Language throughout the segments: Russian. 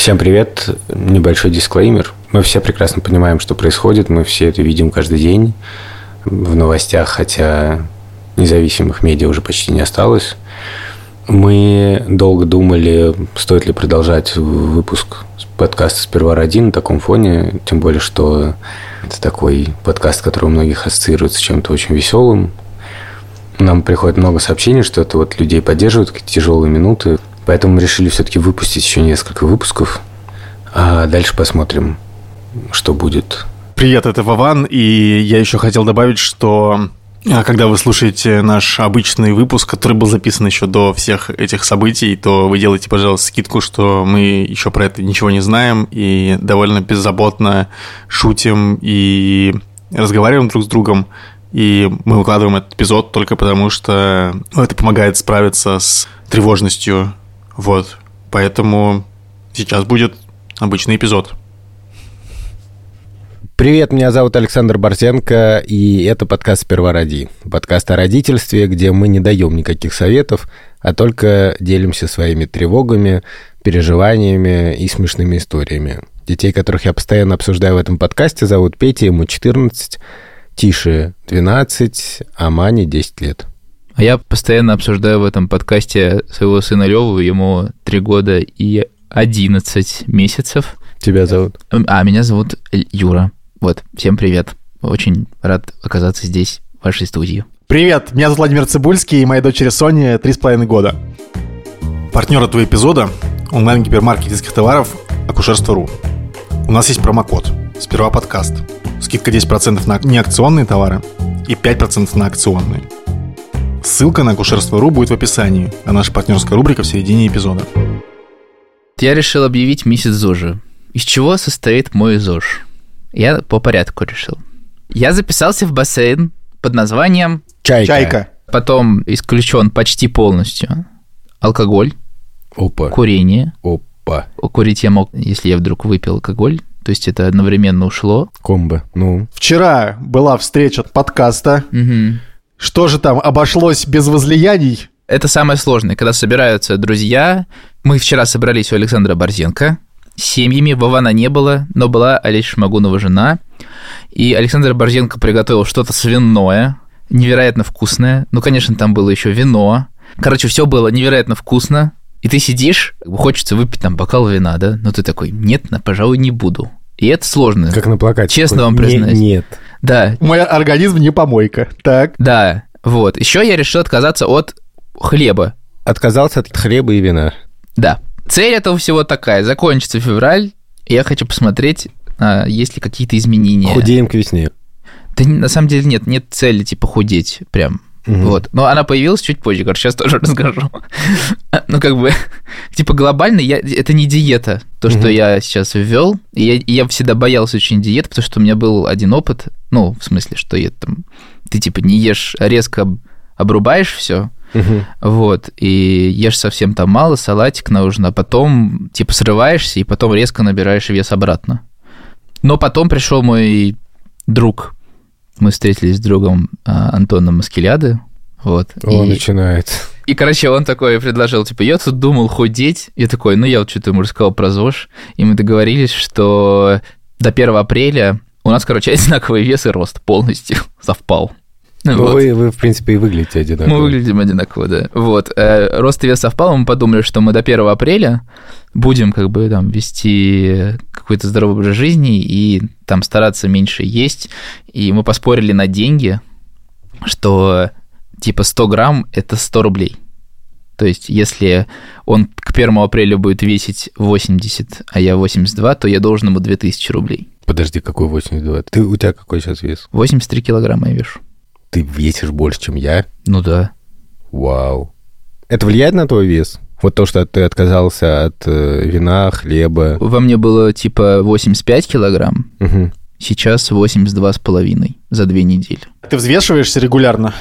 Всем привет. Небольшой дисклеймер. Мы все прекрасно понимаем, что происходит. Мы все это видим каждый день в новостях, хотя независимых медиа уже почти не осталось. Мы долго думали, стоит ли продолжать выпуск подкаста «Сперва ради» на таком фоне, тем более, что это такой подкаст, который у многих ассоциируется с чем-то очень веселым. Нам приходит много сообщений, что это вот людей поддерживают какие-то тяжелые минуты. Поэтому мы решили все-таки выпустить еще несколько выпусков. А дальше посмотрим, что будет. Привет, это Вован, и я еще хотел добавить, что а, когда вы слушаете наш обычный выпуск, который был записан еще до всех этих событий, то вы делаете, пожалуйста, скидку, что мы еще про это ничего не знаем и довольно беззаботно шутим и разговариваем друг с другом. И мы выкладываем этот эпизод только потому, что ну, это помогает справиться с тревожностью вот. Поэтому сейчас будет обычный эпизод. Привет, меня зовут Александр Борзенко, и это подкаст «Сперва роди». Подкаст о родительстве, где мы не даем никаких советов, а только делимся своими тревогами, переживаниями и смешными историями. Детей, которых я постоянно обсуждаю в этом подкасте, зовут Петя, ему 14, Тише 12, а Мане 10 лет. А я постоянно обсуждаю в этом подкасте своего сына Леву, ему 3 года и 11 месяцев. Тебя зовут? А, меня зовут Юра. Вот, всем привет. Очень рад оказаться здесь, в вашей студии. Привет, меня зовут Владимир Цибульский, и моей дочери Соне 3,5 года. Партнер этого эпизода – онлайн-гипермаркет детских товаров «Акушерство.ру». У нас есть промокод «Сперва подкаст». Скидка 10% на неакционные товары и 5% на акционные – Ссылка на акушерство.ру будет в описании, а наша партнерская рубрика в середине эпизода. Я решил объявить месяц ЗОЖа. Из чего состоит мой ЗОЖ? Я по порядку решил. Я записался в бассейн под названием Чайка. Чайка. Потом исключен почти полностью алкоголь, Опа. курение. Опа. Курить я мог, если я вдруг выпил алкоголь. То есть это одновременно ушло. Комбо. Ну. Вчера была встреча подкаста. Угу. Что же там, обошлось без возлияний? Это самое сложное, когда собираются друзья. Мы вчера собрались у Александра Борзенко. С семьями Вована не было, но была Олеся Шмагунова жена. И Александр Борзенко приготовил что-то свиное, невероятно вкусное. Ну, конечно, там было еще вино. Короче, все было невероятно вкусно. И ты сидишь, хочется выпить там бокал вина, да? Но ты такой, нет, пожалуй, не буду. И это сложно. Как на плакате. Честно вам признаюсь. Нет. Да. Мой организм не помойка. Так. Да. Вот. Еще я решил отказаться от хлеба. Отказался от хлеба и вина. Да. Цель этого всего такая. Закончится февраль, и я хочу посмотреть, а, есть ли какие-то изменения. Худеем к весне. Да на самом деле нет, нет цели типа худеть прям. Угу. Вот. Но она появилась чуть позже, короче, сейчас тоже расскажу. ну, как бы, типа, глобально я, это не диета, то, угу. что я сейчас ввел. И я, и я всегда боялся очень диет, потому что у меня был один опыт, ну, в смысле, что я там, ты, типа, не ешь, резко обрубаешь все, угу. вот, и ешь совсем там мало, салатик нужно, а потом, типа, срываешься, и потом резко набираешь вес обратно. Но потом пришел мой друг мы встретились с другом а, Антоном Маскеляды. Вот. Он и, начинает. И, короче, он такой предложил, типа, я тут думал худеть. Я такой, ну, я вот что-то ему рассказал про ЗОЖ. И мы договорились, что до 1 апреля у нас, короче, одинаковый вес и рост полностью совпал. Ну, вот. вы, вы, в принципе, и выглядите одинаково. Мы выглядим одинаково, да. Вот. Э, рост и вес совпал, мы подумали, что мы до 1 апреля будем как бы там вести какой-то здоровый образ жизни и там стараться меньше есть. И мы поспорили на деньги, что типа 100 грамм – это 100 рублей. То есть, если он к 1 апреля будет весить 80, а я 82, то я должен ему 2000 рублей. Подожди, какой 82? Ты, у тебя какой сейчас вес? 83 килограмма я вешу. Ты весишь больше, чем я? Ну да. Вау. Это влияет на твой вес? Вот то, что ты отказался от э, вина, хлеба. Во мне было типа 85 килограмм. Угу. Сейчас 82 с половиной за две недели. Ты взвешиваешься регулярно?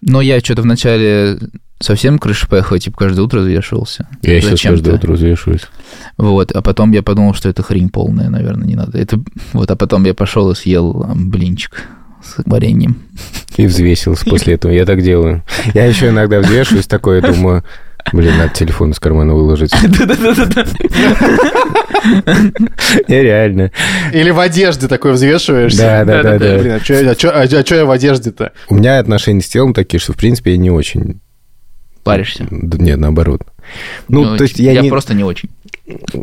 Но я что-то вначале совсем крыша поехала, типа каждое утро взвешивался. Я сейчас каждое утро взвешиваюсь. Вот, а потом я подумал, что это хрень полная, наверное, не надо. Это вот, а потом я пошел и съел блинчик с вареньем. И взвесился после этого. Я так делаю. Я еще иногда взвешиваюсь такое, думаю, Блин, надо телефон из кармана выложить. Да-да-да-да. Я реально. Или в одежде такой взвешиваешься. Да, да, да, да. Блин, а что я в одежде-то? У меня отношения с телом такие, что, в принципе, я не очень... Паришься. Нет, наоборот. Ну, то есть я я не... просто не очень.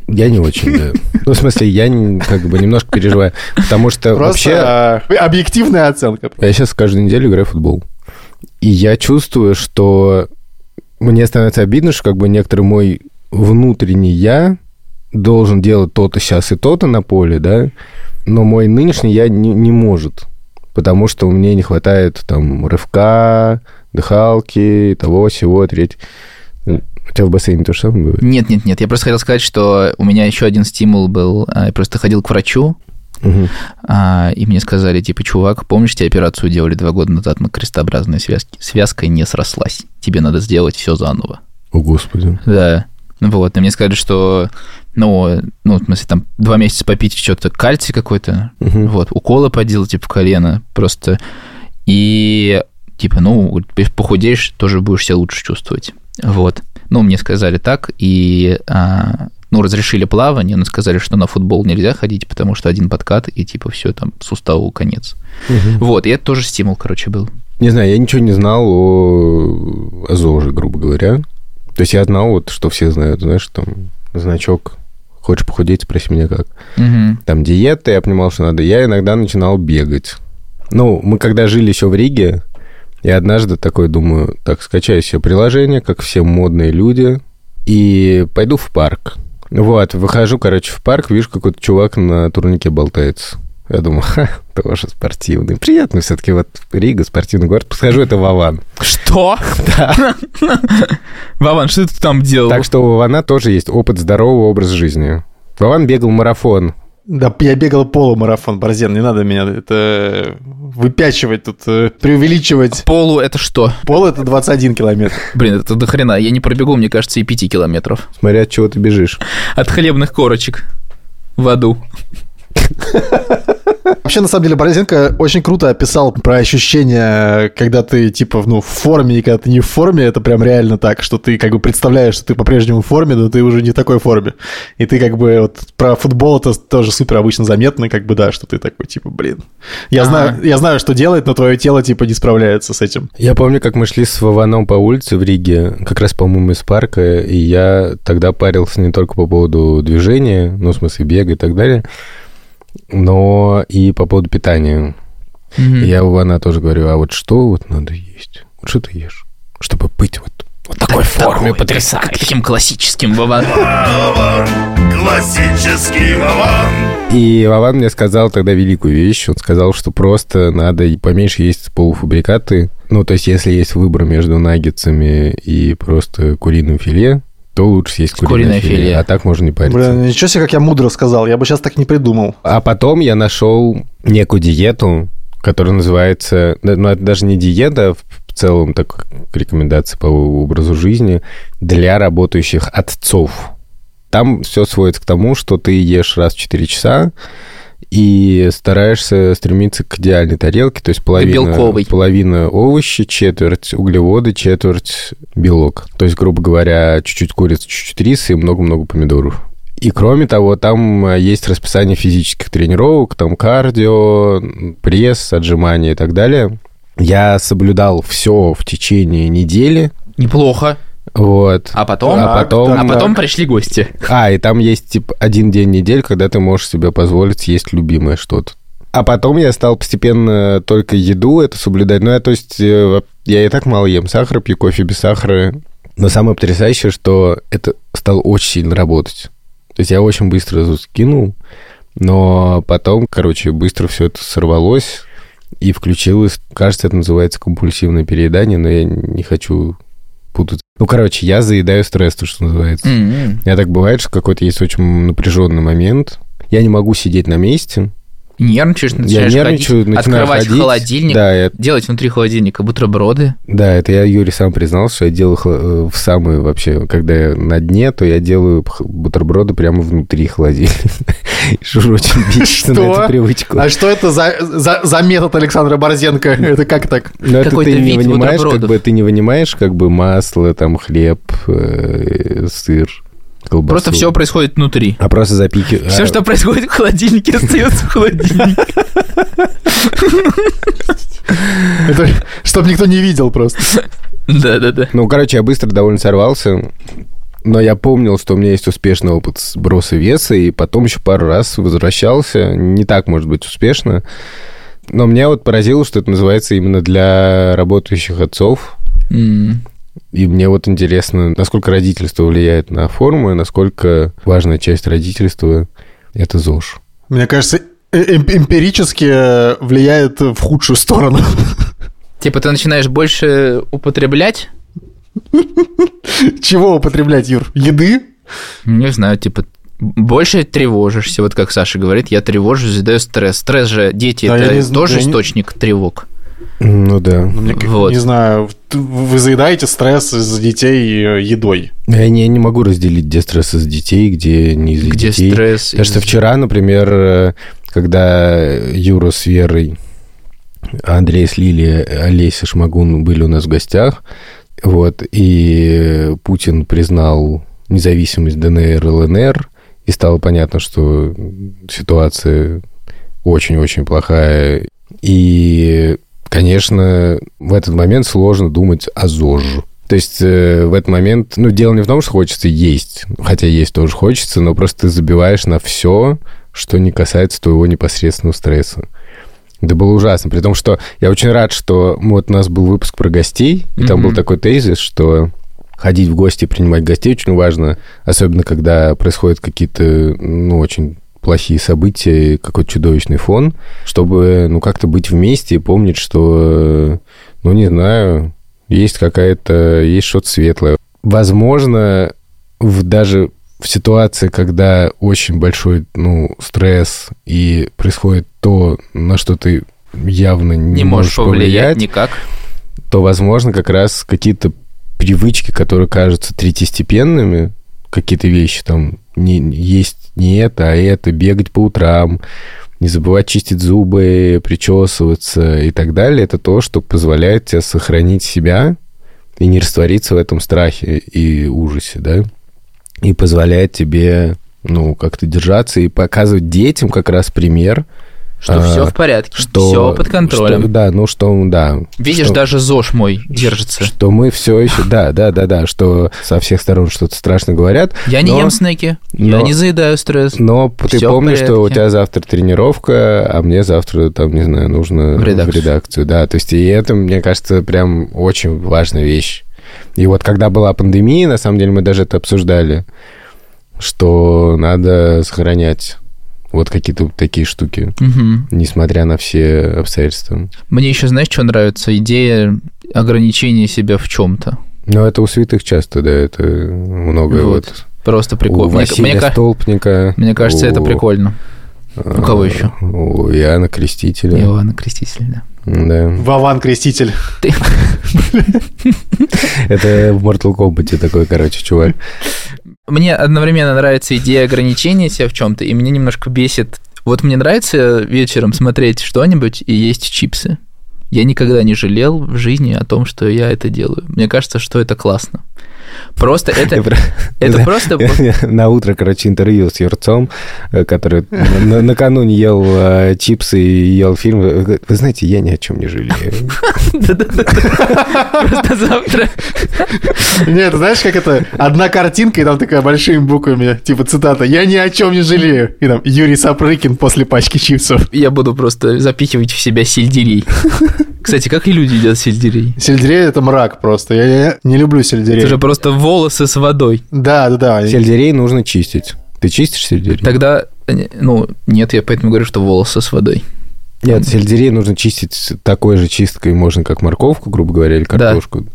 Я не очень, да. Ну, в смысле, я не- как бы немножко переживаю. Потому что Просто вообще... а, объективная оценка. Я сейчас каждую неделю играю в футбол. И я чувствую, что мне становится обидно, что как бы некоторый мой внутренний я должен делать то-то сейчас и то-то на поле, да, но мой нынешний я не, не может, потому что мне не хватает там рывка, дыхалки, того, всего, треть. У тебя в бассейне то же самое бывает? Нет, нет, нет. Я просто хотел сказать, что у меня еще один стимул был. а, Я просто ходил к врачу, А, и мне сказали, типа, чувак, помнишь, тебе операцию делали два года назад на крестообразной связке? Связка не срослась. Тебе надо сделать все заново. О, Господи. Да. Ну Вот, и мне сказали, что, ну, ну, в смысле, там, два месяца попить что-то, кальций какой-то, Мгм. вот, уколы поделать, типа, в колено, просто, и, типа, ну, похудеешь, тоже будешь себя лучше чувствовать, вот. Ну, мне сказали так, и, а, ну, разрешили плавание, но сказали, что на футбол нельзя ходить, потому что один подкат, и, типа, все, там, суставу конец. Мгм. Вот, и это тоже стимул, короче, был. Не знаю, я ничего не знал о, о ЗОЖе, грубо говоря. То есть я знал, вот, что все знают, знаешь, там, значок, хочешь похудеть, спроси меня как. Мгм. Там диета, я понимал, что надо. Я иногда начинал бегать. Ну, мы когда жили еще в Риге, я однажды такой думаю, так, скачаю себе приложение, как все модные люди, и пойду в парк. Вот, выхожу, короче, в парк, вижу, какой-то чувак на турнике болтается. Я думаю, ха, тоже спортивный. Приятно все-таки вот Рига, спортивный город. Подхожу, это Вован. Что? Да. Вован, что ты там делал? Так что у Вована тоже есть опыт здорового образа жизни. Вован бегал марафон. Да, я бегал полумарафон, Борзен, не надо меня это выпячивать тут, э, преувеличивать. Полу это что? Пол это 21 километр. Блин, это до хрена. Я не пробегу, мне кажется, и пяти километров. Смотря от чего ты бежишь. От хлебных корочек в аду. Вообще, на самом деле, Борозенко очень круто описал про ощущение, когда ты, типа, ну, в форме, и когда ты не в форме, это прям реально так, что ты как бы представляешь, что ты по-прежнему в форме, но ты уже не в такой форме. И ты как бы, вот, про футбол это тоже супер обычно заметно, как бы, да, что ты такой, типа, блин. Я, Ага. знаю, я знаю, что делать, но твое тело, типа, не справляется с этим. Я помню, как мы шли с Вованом по улице в Риге, как раз, по-моему, из парка, и я тогда парился не только по поводу движения, ну, в смысле бега и так далее, но и по поводу питания. И Я у Вана тоже говорю, а вот что вот надо есть? Вот что ты ешь? Чтобы быть вот, вот такой форме Такой, потрясающей. как таким классическим Вован. Вован, классический Вован. И Вован мне сказал тогда великую вещь. Он сказал, что просто надо поменьше есть полуфабрикаты. Ну, то есть, если есть выбор между наггетсами и просто куриным филе, то лучше съесть куриное, Куриное филе. филе. А так можно не париться. Блин, ничего себе, как я мудро сказал, я бы сейчас так не придумал. А потом я нашел некую диету, которая называется... Ну, это даже не диета, а в целом так рекомендация по образу жизни для работающих отцов. Там все сводится к тому, что ты ешь раз в 4 часа и стараешься стремиться к идеальной тарелке, то есть половина, половина овощи, четверть углеводы, четверть белок. То есть, грубо говоря, чуть-чуть курицы, чуть-чуть риса и много-много помидоров. И кроме того, там э, есть расписание физических тренировок, там кардио, пресс, отжимания и так далее. Я соблюдал все в течение недели. Неплохо. Вот. А потом? А потом... А потом пришли гости. А, и там есть, типа, один день недель, когда ты можешь себе позволить съесть любимое что-то. А потом я стал постепенно только еду это соблюдать. Ну, я, то есть, э, я и так мало ем сахара, пью кофе без сахара. Но самое потрясающее, что это стало очень сильно работать. То есть я очень быстро скинул, но потом, короче, быстро все это сорвалось и включилось, кажется, это называется компульсивное переедание, но я не хочу путать. Ну, короче, я заедаю стресс, то, что называется. М-м. У меня так бывает, что какой-то есть очень напряженный момент. Я не могу сидеть на месте. Нервничаешь, начинаешь нервничаю, ходить, начинаю открывать ходить. холодильник, Да, я- делать внутри холодильника бутерброды. Да, это я Юре сам признал, что я делаю э, в самые вообще, когда я на дне, то я делаю бутерброды прямо внутри холодильника. Жужа очень бесится на эту привычку. А что это за, за, за метод Александра Борзенко? Это как так? Но это ты не вынимаешь, как бы ты не вынимаешь, как бы масло, там хлеб, э, сыр, колбасу. Просто все происходит внутри. А просто запики. Все, а, что происходит в холодильнике, остается в холодильнике. Это чтобы никто не видел просто. Да-да-да. Ну, короче, я быстро довольно сорвался. Но я помнил, что у меня есть успешный опыт сброса веса, и потом еще пару раз возвращался. Не так, может быть, успешно. Но меня вот поразило, что это называется именно для работающих отцов. М. И мне вот интересно, насколько родительство влияет на форму, и насколько важная часть родительства – это ЗОЖ. Мне кажется, э- эм- эмпирически э, влияет в худшую сторону. Типа ты начинаешь больше употреблять, Чего употреблять, Юр? Еды? не знаю, типа больше тревожишься, вот как Саша говорит, я тревожусь, задаю стресс. Стресс же, дети, Да, это не тоже я не- источник тревог. Ну да. Ну, мне как- Вот. Не знаю, вы заедаете стресс из детей э, едой. Я не, я не могу разделить, где стресс из детей, где не из Где детей. стресс? Потому что из- вчера, например, э, когда Юра с Верой, Андрей с Лилией, Олеся Шмагун были у нас в гостях, вот, и Путин признал независимость ДНР и ЛНР, и стало понятно, что ситуация очень-очень плохая. И, конечно, в этот момент сложно думать о ЗОЖ. То есть э, в этот момент, ну, дело не в том, что хочется есть, хотя есть тоже хочется, но просто ты забиваешь на все, что не касается твоего непосредственного стресса. Это было ужасно, при том, что я очень рад, что вот у нас был выпуск про гостей, и там Мгм. был такой тезис, что ходить в гости, принимать гостей очень важно, особенно когда происходят какие-то, ну, очень плохие события, какой-то чудовищный фон, чтобы, ну, как-то быть вместе и помнить, что, ну, не знаю, есть какая-то, есть что-то светлое. Возможно, в, даже в ситуации, когда очень большой, ну, стресс и происходит то, на что ты явно не, не можешь повлиять никак. то, возможно, как раз какие-то привычки, которые кажутся третьестепенными, какие-то вещи там, не, есть не это, а это, бегать по утрам, не забывать чистить зубы, причесываться и так далее, это то, что позволяет тебе сохранить себя и не раствориться в этом страхе и ужасе, да, и позволяет тебе, ну, как-то держаться и показывать детям как раз пример, Что А, все в порядке, что... все под контролем. что- да, ну, что, да. Видишь, что- даже ЗОЖ мой держится. что мы все еще, да, да, да, да, что со всех сторон что-то страшно говорят. Я не но- ем снеки, я но- не заедаю стресс. Но ты в помнишь, что у тебя завтра тренировка, а мне завтра, там, не знаю, нужно В редакцию. редакцию, да. То есть, и это, мне кажется, прям очень важная вещь. И вот когда была пандемия, на самом деле, мы даже это обсуждали, что надо сохранять вот какие-то такие штуки, Мгм. несмотря на все обстоятельства. Мне еще, знаешь, что нравится? Идея ограничения себя в чем-то. Но это у святых часто, да, это многое Вот. вот. Просто У прикольно. Мне, Василия мне ка- Столпника. мне кажется, это у- прикольно. У кого еще? У Иоанна Крестителя. Иоанна Крестителя, да. Да. Вован Креститель. Это в Mortal Kombat такой, короче, чувак. Мне одновременно нравится идея ограничения себя в чем-то, и мне немножко бесит. Вот мне нравится вечером смотреть что-нибудь и есть чипсы. Я никогда не жалел в жизни о том, что я это делаю. Мне кажется, что это классно. Просто это, это просто... На утро, короче, интервью с Юрцом, э, который на- накануне ел э, чипсы и ел фильм. Вы знаете, я ни о чем не жалею. Просто завтра... Нет, знаешь, как это? Одна картинка, и там такая большими буквами, типа цитата «Я ни о чем не жалею». И там Юрий Сапрыкин после пачки чипсов. Я буду просто запихивать в себя сельдерей. Кстати, как и люди едят сельдерей? Сельдерей – это мрак просто. Я, я не люблю сельдерей. Это же просто волосы с водой. Да, да, да. Сельдерей нужно чистить. Ты чистишь сельдерей? Тогда, э, ну, нет, я поэтому говорю, что волосы с водой. Нет, сельдерей нужно чистить такой же чисткой, можно как морковку, грубо говоря, или картошку.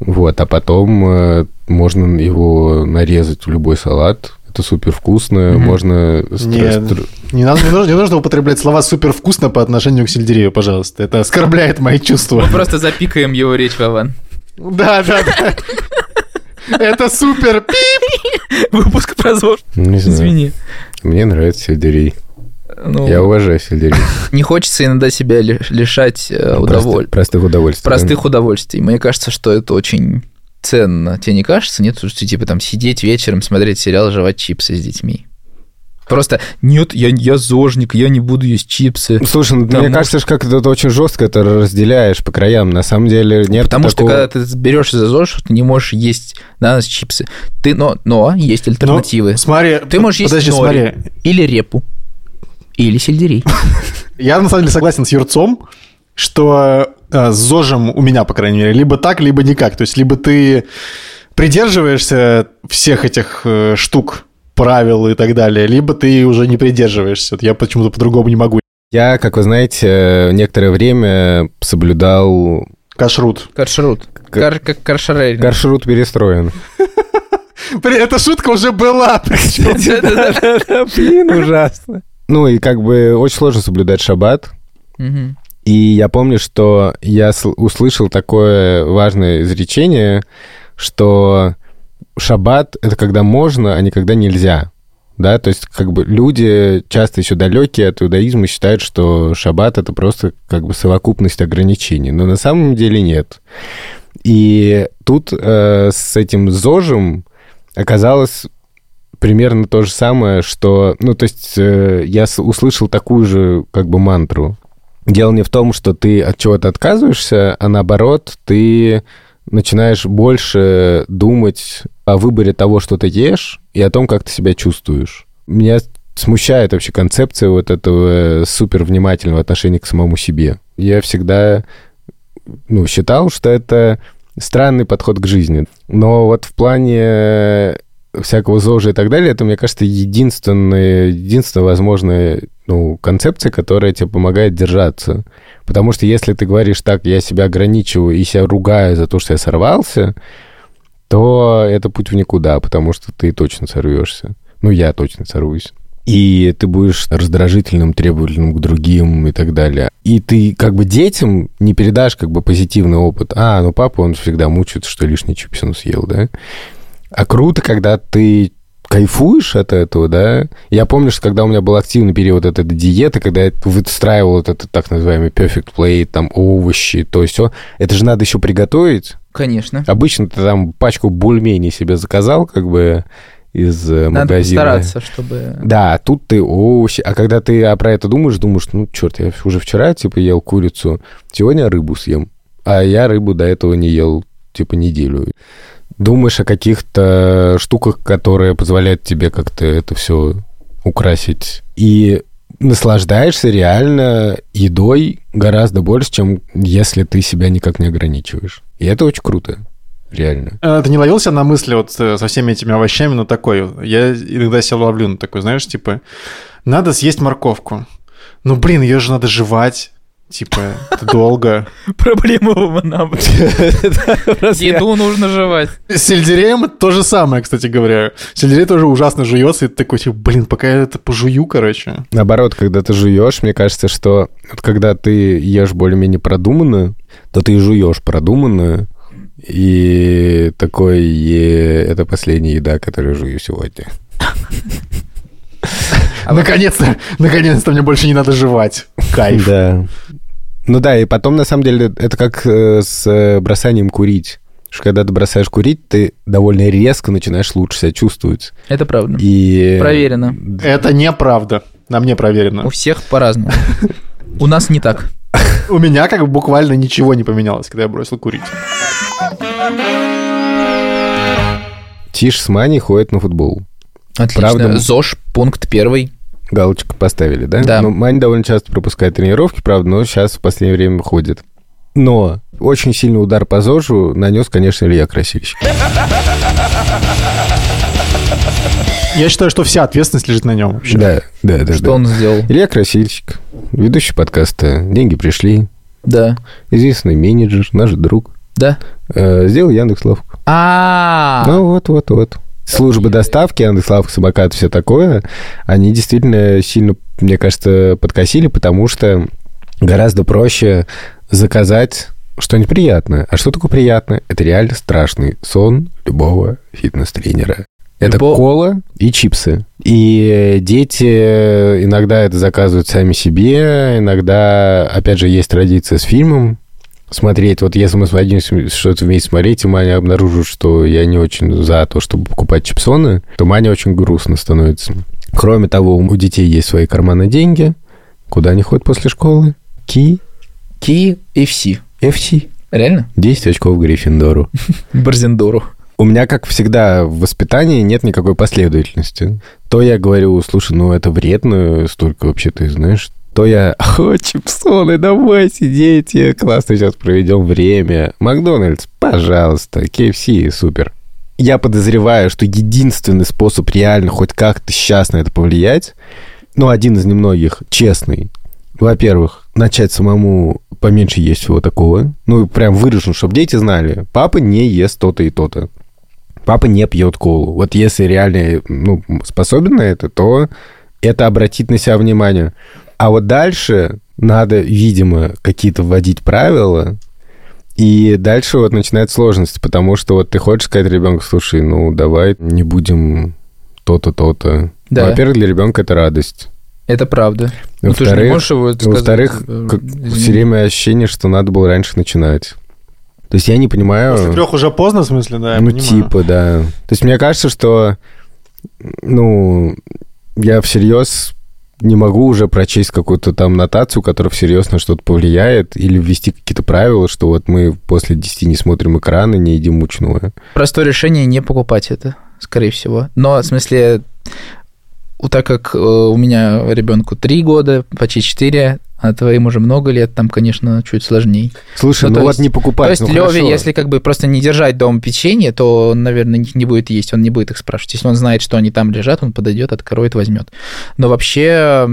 Вот, а потом э, можно его нарезать в любой салат. Это супер вкусно, Мгм. можно... Нет. Не, надо, не, нужно, не нужно употреблять слова супер вкусно по отношению к сельдерею, пожалуйста. Это оскорбляет мои чувства. Мы просто запикаем его речь, Вован. Да, да, да. Это супер. Пип. Выпуск про ЗОЖ. Не знаю. Извини. Мне нравится сельдерей. Ну, Я уважаю сельдерей. не хочется иногда себя ли- лишать э, Простых- удоволь- Простых удовольствий. да. простых удовольствий. Мне кажется, что это очень ценно. Тебе не кажется? Нет, что типа там сидеть вечером, смотреть сериал, жевать чипсы с детьми. Просто нет, я, я зожник, я не буду есть чипсы. Слушай, ну, Да, мне может- кажется, что как-то это очень жестко это разделяешь по краям. На самом деле нет Потому что такого- когда ты берешь за ЗОЖ, ты не можешь есть на ночь чипсы. Ты, но, но есть альтернативы. Ну, смотри, Ты можешь есть подожди, нори. смотри. Или репу. Или сельдерей. Я на самом деле согласен с Юрцом, что э, с ЗОЖем у меня, по крайней мере, либо так, либо никак. То есть, либо ты придерживаешься всех этих э, штук, правил и так далее, либо ты уже не придерживаешься. Вот я почему-то по-другому не могу. Я, как вы знаете, некоторое время соблюдал... Кашрут. Каршрут. Кар, как каршерейринг. Маршрут перестроен. Блин, эта шутка уже была. Блин, ужасно. Ну и как бы очень сложно соблюдать шаббат. И я помню, что я сл- услышал такое важное изречение, что шаббат — это когда можно, а не когда нельзя. Да, то есть как бы люди часто еще далекие от иудаизма считают, что шаббат — это просто как бы совокупность ограничений. Но на самом деле нет. И тут э, с этим ЗОЖем оказалось примерно то же самое, что... Ну, то есть э, я услышал такую же как бы мантру. Дело не в том, что ты от чего-то отказываешься, а наоборот, ты начинаешь больше думать о выборе того, что ты ешь, и о том, как ты себя чувствуешь. Меня смущает вообще концепция вот этого супер внимательного отношения к самому себе. Я всегда ну, считал, что это странный подход к жизни. Но вот в плане всякого ЗОЖа и так далее, это, мне кажется, единственная, единственная возможная ну, концепция, которая тебе помогает держаться. Потому что если ты говоришь так, я себя ограничиваю и себя ругаю за то, что я сорвался, то это путь в никуда, потому что ты точно сорвешься. Ну, я точно сорвусь. И ты будешь раздражительным, требовательным к другим и так далее. И ты как бы детям не передашь как бы позитивный опыт. А, ну папа, он всегда мучается, что лишний чипсину съел, да? А круто, когда ты кайфуешь от этого, да? Я помню, что когда у меня был активный период этой диеты, когда я выстраивал вот этот так называемый perfect plate, там овощи, то есть все, это же надо еще приготовить. Конечно. Обычно ты там пачку бульменей себе заказал, как бы из э, Надо магазина. постараться, чтобы... Да, тут ты овощи. А когда ты а, про это думаешь, думаешь, ну, черт, я уже вчера, типа, ел курицу, сегодня рыбу съем. А я рыбу до этого не ел, типа, неделю. Думаешь о каких-то штуках, которые позволяют тебе как-то это все украсить. И наслаждаешься реально едой гораздо больше, чем если ты себя никак не ограничиваешь. И это очень круто. Реально. А Ты не ловился на мысли вот э, со всеми этими овощами, но такой, я иногда себя ловлю на такой, знаешь, типа, надо съесть морковку. Ну, блин, ее же надо жевать, типа, это долго. Проблема Вована. Еду нужно жевать. С сельдереем это то же самое, кстати говоря. Сельдерей тоже ужасно жуется, и ты такой, типа, блин, пока я это пожую, короче. Наоборот, когда ты жуешь, мне кажется, что вот когда ты ешь более-менее продуманно, то ты и жуешь продуманно, и такой, «Е, это последняя еда, которую я жую сегодня. А наконец-то, наконец-то мне больше не надо жевать. Кайф. Да. Ну да, и потом, на самом деле, это как э, с э, бросанием курить. Что когда ты бросаешь курить, ты довольно резко начинаешь лучше себя чувствовать. Это правда. И... Проверено. Это неправда. На мне проверено. У всех по-разному. У нас не так. У меня как бы буквально ничего не поменялось, когда я бросил курить. Тиш с Маней ходит на футбол. Отлично. Правда? ЗОЖ, пункт первый. Галочку поставили, да? Да. Ну, Мань довольно часто пропускает тренировки, правда, но сейчас в последнее время ходит. Но очень сильный удар по ЗОЖу нанес, конечно, Илья Красильщик. Я считаю, что вся ответственность лежит на нем вообще. Да, да, да. Что да. он сделал? Илья Красильщик, ведущий подкаста «Деньги пришли», Да. известный менеджер, наш друг, Да. э, сделал Яндекс.Лавку. А, Ну вот, вот, вот. Службы доставки, Яндекс.Лавка, самокат, все такое, они действительно сильно, мне кажется, подкосили, потому что гораздо проще заказать что-нибудь приятное. А что такое приятное? Это реально страшный сон любого фитнес-тренера. Это Любо- кола и чипсы. И дети иногда это заказывают сами себе, иногда, опять же, есть традиция с фильмом смотреть. Вот если мы садимся что-то вместе смотреть, и Маня обнаружит, что я не очень за то, чтобы покупать чипсоны, то Маня очень грустно становится. Кроме того, у детей есть свои карманы деньги. Куда они ходят после школы? Ки, Ки и Фси. FC. Реально? 10 очков Гриффиндору. Барзендору. У меня, как всегда, в воспитании нет никакой последовательности. То я говорю, слушай, ну это вредно, столько вообще ты знаешь. То я, о, чипсоны, давай сидите, классно сейчас проведем время. Макдональдс, пожалуйста, KFC, супер. Я подозреваю, что единственный способ реально хоть как-то сейчас на это повлиять, ну, один из немногих, честный, во-первых, начать самому поменьше есть всего такого. Ну, прям выражен, чтобы дети знали. Папа не ест то-то и то-то. Папа не пьет колу. Вот если реально ну, способен на это, то это обратит на себя внимание. А вот дальше надо, видимо, какие-то вводить правила, и дальше вот начинают сложности, потому что вот ты хочешь сказать ребенку, слушай, ну давай не будем то-то, то-то. Да. Во-первых, для ребенка это радость. Это правда. Ну, ты же не Во-вторых, можешь его сказать, во-вторых, все время ощущение, что надо было раньше начинать. То есть я не понимаю... После трех уже поздно, в смысле, да, я ну, понимаю. типа, да. То есть мне кажется, что, ну, я всерьез не могу уже прочесть какую-то там нотацию, которая всерьез на что-то повлияет, или ввести какие-то правила, что вот мы после 10 не смотрим экраны, не едим мучное. Простое решение не покупать это, скорее всего. Но, в смысле, так как э, у меня ребенку три года, почти четыре, а твоим уже много лет, там, конечно, чуть сложнее. Слушай, Ну, ну, вот есть- не покупать, То есть ну, Леве, если как бы просто не держать дома печенье, то он, наверное, их не будет есть, он не будет их спрашивать. Если он знает, что они там лежат, он подойдет, откроет, возьмет. Но вообще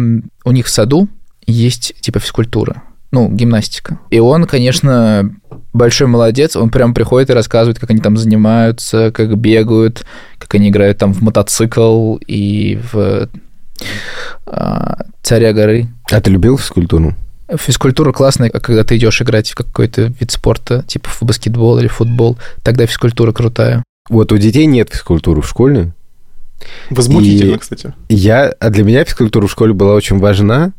у них в саду есть типа физкультура, ну, гимнастика. И он, конечно, большой молодец, он прям приходит и рассказывает, как они там занимаются, как бегают, как они играют там в мотоцикл и в а, царя горы. А ты любил физкультуру? Физкультура классная, а когда ты идешь играть в какой-то вид спорта, типа в баскетбол или футбол, тогда физкультура крутая. Вот у детей нет физкультуры в школе. Возмутительно, И- кстати. Я, а для меня физкультура в школе была очень важна,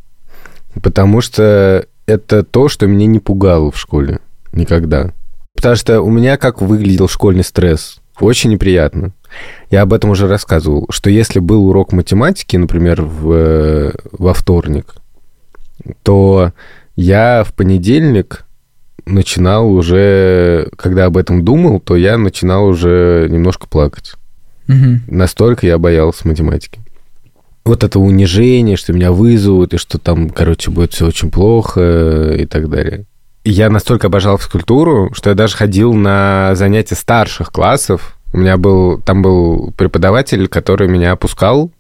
потому что это то, что меня не пугало в школе никогда. Потому что у меня как выглядел школьный стресс? Очень неприятно. Я об этом уже рассказывал, что если был урок математики, например, в, э, во вторник, то я в понедельник начинал уже, когда об этом думал, то я начинал уже немножко плакать. Мгм. Настолько я боялся математики. Вот это унижение, что меня вызовут, и что там, короче, будет все очень плохо и так далее. Я настолько обожал физкультуру, что я даже ходил на занятия старших классов. У меня был, там был преподаватель, который меня опускал.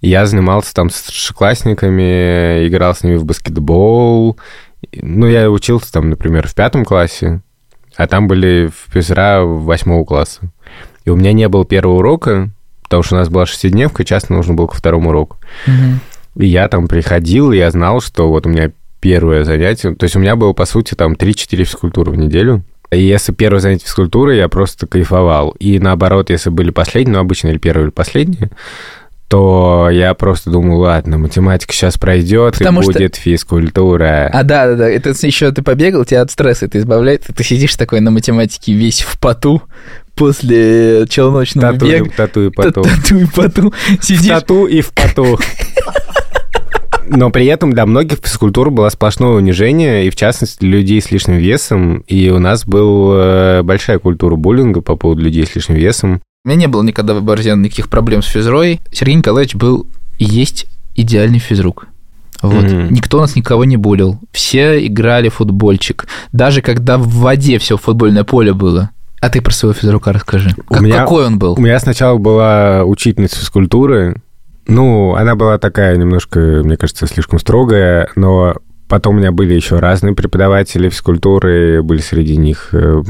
Я занимался там с старшеклассниками, играл с ними в баскетбол. Ну, я учился там, например, в пятом классе, а там были физра восьмого класса. И у меня не было первого урока, потому что у нас была шестидневка, часто нужно было ко второму уроку. Мгм. И я там приходил, и я знал, что вот у меня первое занятие... То есть у меня было, по сути, там 3-4 физкультуры в неделю. И если первое занятие физкультуры, я просто кайфовал. И наоборот, если были последние, ну, обычно или первые, или последние, то я просто думал, ладно, математика сейчас пройдет, Потому и что- будет физкультура. А, да, да, да. Это еще ты побегал, тебя от стресса это избавляет, и ты сидишь такой на математике весь в поту после челночного тату, бега. тату и поту. Тату и поту. В Сидишь. тату и в поту. Но при этом для многих физкультура была сплошное унижение, и в частности для людей с лишним весом. И у нас была большая культура буллинга по поводу людей с лишним весом. У меня не было никогда в Борзен никаких проблем с физрой. Сергей Николаевич был и есть идеальный физрук. Вот. Мгм. Никто нас никого не булил. Все играли в футбольчик. Даже когда в воде все футбольное поле было. А ты про своего физрука расскажи. У Как- меня- Какой он был? У меня сначала была учительница физкультуры. Ну, она была такая немножко, мне кажется, слишком строгая, но Потом у меня были еще разные преподаватели физкультуры, были среди них э,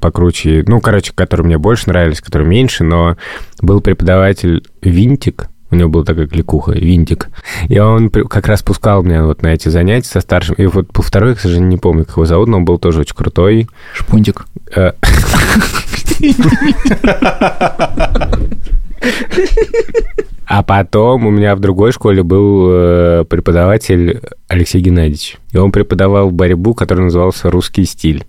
покруче, ну, короче, которые мне больше нравились, которые меньше, но был преподаватель Винтик, у него была такая кликуха, Винтик. И он как раз пускал меня вот на эти занятия со старшим. И вот был второй, к сожалению, не помню, как его зовут, но он был тоже очень крутой. Шпунтик. Э, А потом у меня в другой школе был э, преподаватель Алексей Геннадьевич. И он преподавал борьбу, которая назывался «Русский стиль».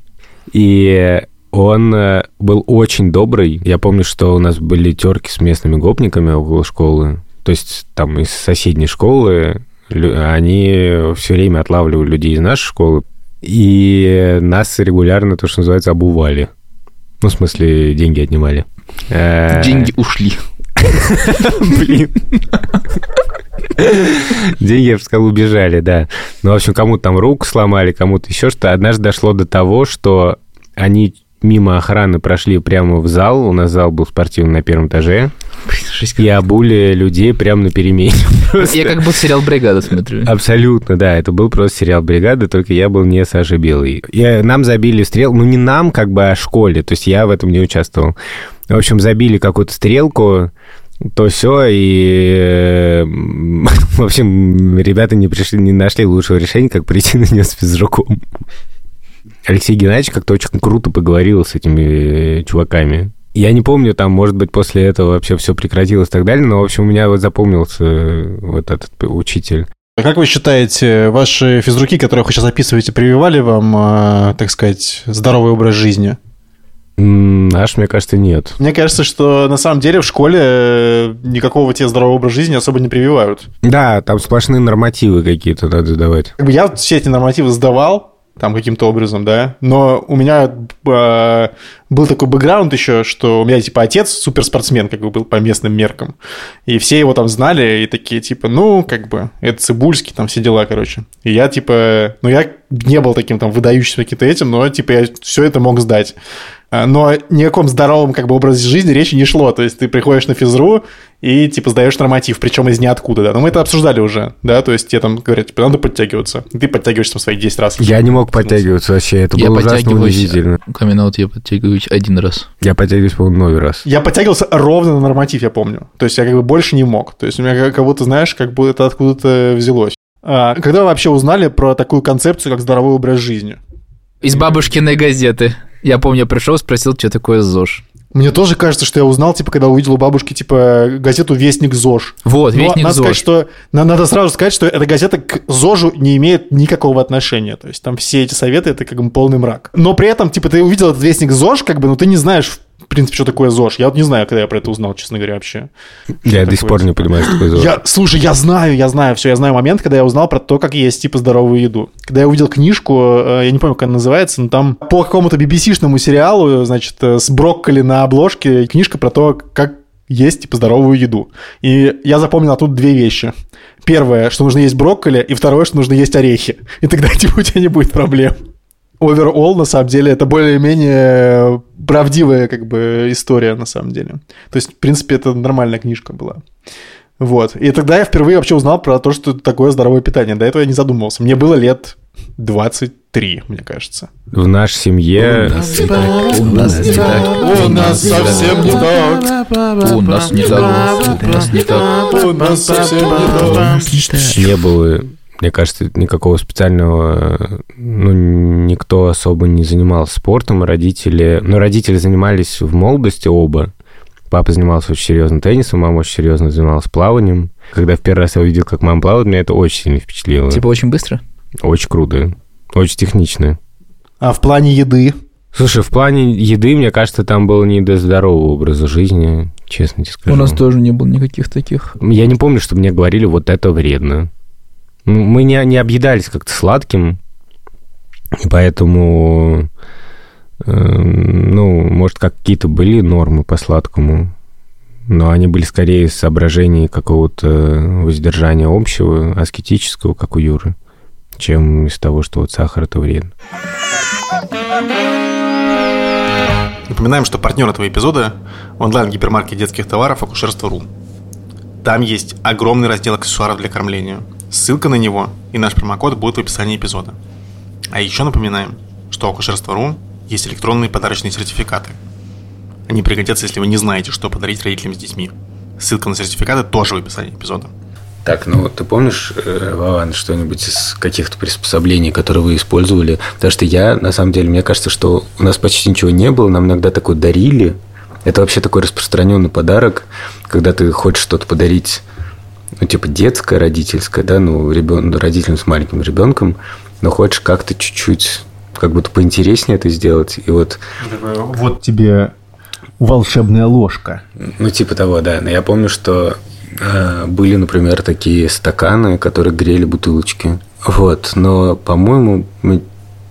И он э, был очень добрый. Я помню, что у нас были терки с местными гопниками около школы. То есть там из соседней школы они все время отлавливали людей из нашей школы. И нас регулярно, то, что называется, обували. Ну, в смысле, деньги отнимали. Э, Деньги ушли. Блин. Деньги, я бы сказал, убежали, да. Ну, в общем, кому-то там руку сломали, кому-то еще что. Однажды дошло до того, что они мимо охраны прошли прямо в зал. У нас зал был спортивный на первом этаже. И обули людей прямо на перемене. Я как будто сериал «Бригада» смотрю. Абсолютно, да. Это был просто сериал «Бригада», только я был не Саша Белый. И нам забили стрел, ну не нам, как бы, а школе. То есть я в этом не участвовал. В общем, забили какую-то стрелку, то все, и, э, в общем, ребята не пришли, не нашли лучшего решения, как прийти на нее с физруком. Алексей Геннадьевич как-то очень круто поговорил с этими э, чуваками. Я не помню, там, может быть, после этого вообще все прекратилось и так далее, но, в общем, у меня вот запомнился э, вот этот учитель. А Как вы считаете, ваши физруки, которых вы сейчас описываете, прививали вам, э, так сказать, здоровый образ жизни? Наш, мне кажется, нет. Мне кажется, что на самом деле в школе э, никакого тебе здорового образа жизни особо не прививают. Да, там сплошные нормативы какие-то надо давать. Я все эти нормативы сдавал, там каким-то образом, да, но у меня э, был такой бэкграунд еще, что у меня, типа, отец суперспортсмен, как бы был по местным меркам, и все его там знали, и такие, типа, ну, как бы, это Цибульский, там все дела, короче. И я, типа, ну, я не был таким там выдающимся каким-то этим, но, типа, я все это мог сдать. А, Но ни о каком здоровом как бы образе жизни речи не шло. То есть ты приходишь на физру и типа сдаешь норматив, причем из ниоткуда, да. Но мы это обсуждали уже, да, то есть тебе там говорят, типа, надо подтягиваться. И ты подтягиваешься там свои 10 раз. Я не мог подтягиваться вообще, это Я было ужасно унизительно. Камин я подтягиваюсь один раз. Я подтягиваюсь, по-моему, новый раз. Я подтягивался ровно на норматив, я помню. То есть я как бы больше не мог. То есть у меня как, как будто, знаешь, как будто это откуда-то взялось. А, когда вы вообще узнали про такую концепцию, как здоровый образ жизни? Из бабушкиной газеты. Я помню, пришел, спросил, что такое ЗОЖ. Мне тоже кажется, что я узнал, типа, когда увидел у бабушки, типа, газету «Вестник ЗОЖ». Вот, Но Вестник надо ЗОЖ. сказать, что на- надо сразу сказать, что эта газета к ЗОЖу не имеет никакого отношения. То есть там все эти советы это как бы полный мрак. Но при этом, типа, ты увидел этот вестник ЗОЖ, как бы, но ты не знаешь, принципе, что такое ЗОЖ. Я вот не знаю, когда я про это узнал, честно говоря, вообще. Я до сих пор не понимаю, что такое ЗОЖ. Я, слушай, я знаю, я знаю, все, я знаю момент, когда я узнал про то, как есть типа здоровую еду. Когда я увидел книжку, э, я не помню, как она называется, но там по какому-то BBC-шному сериалу, значит, э, с брокколи на обложке, книжка про то, как есть типа здоровую еду. И я запомнил тут две вещи. Первое, что нужно есть брокколи, и второе, что нужно есть орехи. И тогда типа у тебя не будет проблем. Overall, на самом деле, это более-менее правдивая как бы история, на самом деле. То есть, в принципе, это нормальная книжка была. Вот. И тогда я впервые вообще узнал про то, что такое здоровое питание. До этого я не задумывался. Мне было лет 23, мне кажется. В нашей семье... У нас не так. У нас совсем не так. У нас не так. У нас не так. У нас совсем не так. не было, мне кажется, никакого специального, ну, никто особо не занимался спортом, родители, ну, родители занимались в молодости оба, Папа занимался очень серьезно теннисом, мама очень серьезно занималась плаванием. Когда в первый раз я увидел, как мама плавает, меня это очень сильно впечатлило. Типа очень быстро? Очень круто. Очень технично. А в плане еды? Слушай, в плане еды, мне кажется, там было не до здорового образа жизни, честно тебе скажу. У нас тоже не было никаких таких. Я не помню, что мне говорили, вот это вредно. Ну, Мы не, не объедались как-то сладким, поэтому, э, ну, может, какие-то были нормы по сладкому, но они были скорее из соображений какого-то воздержания общего, аскетического, как у Юры, чем из того, что вот сахар это вредно. Напоминаем, что партнер этого эпизода – онлайн-гипермаркет детских товаров «Акушерство.ру». Там есть огромный раздел аксессуаров для кормления. Ссылка на него и наш промокод будет в описании эпизода. А еще напоминаем, что у Акушерства.ру есть электронные подарочные сертификаты. Они пригодятся, если вы не знаете, что подарить родителям с детьми. Ссылка на сертификаты тоже в описании эпизода. Так, ну ты помнишь, э, Вован, что-нибудь из каких-то приспособлений, которые вы использовали? Потому что я, на самом деле, мне кажется, что у нас почти ничего не было, нам иногда такое дарили. Это вообще такой распространенный подарок, когда ты хочешь что-то подарить, ну, типа детское, родительское, да, ну, ребен... родителям с маленьким ребенком, но хочешь как-то чуть-чуть, как будто поинтереснее это сделать. И вот... Вот тебе волшебная ложка. Ну, типа того, да. Но я помню, что э, были, например, такие стаканы, которые грели бутылочки. Вот. Но, по-моему, мы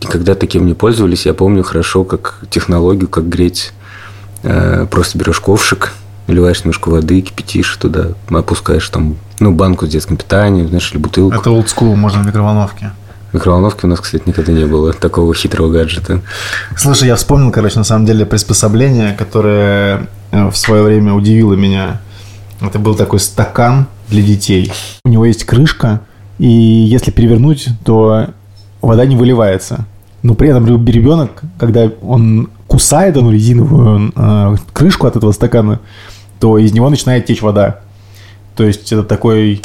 никогда таким не пользовались. Я помню хорошо, как технологию, как греть. Э, просто берешь ковшик, наливаешь немножко воды, кипятишь туда, опускаешь там, ну, банку с детским питанием, знаешь, или бутылку. Это олдскул, можно в микроволновке. Микроволновки у нас, кстати, никогда не было такого хитрого гаджета. Слушай, я вспомнил, короче, на самом деле приспособление, которое э, в свое время удивило меня. Это был такой стакан для детей. У него есть крышка, и если перевернуть, то вода не выливается. Но при этом ребенок, когда он кусает эту резиновую э, крышку от этого стакана, то из него начинает течь вода. То есть это такой,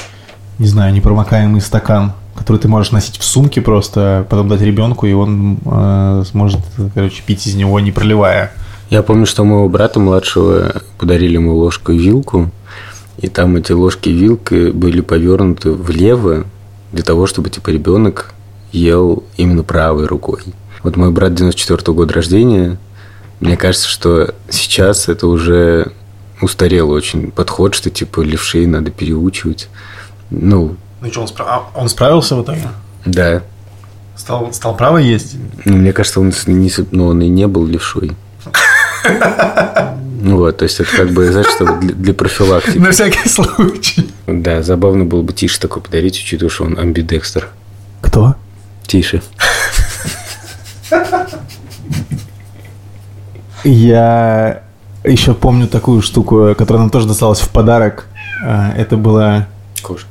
не знаю, непромокаемый стакан который ты можешь носить в сумке просто, потом дать ребенку, и он э, сможет, короче, пить из него, не проливая. Я помню, что моего брата младшего подарили ему ложку и вилку, и там эти ложки и вилки были повернуты влево для того, чтобы типа ребенок ел именно правой рукой. Вот мой брат 94 -го года рождения, мне кажется, что сейчас это уже устарел очень подход, что типа левшей надо переучивать. Ну, ну что, он, спра... а он справился в итоге? Да. Стал, стал право есть? Ну, мне кажется, он, не, ну, он и не был левшой. Ну вот, то есть это как бы, знаешь, что для, для профилактики. На всякий случай. Да, забавно было бы Тише такой подарить, учитывая, что он амбидекстер. Кто? Тише. Я еще помню такую штуку, которая нам тоже досталась в подарок. А, это была... Кошка.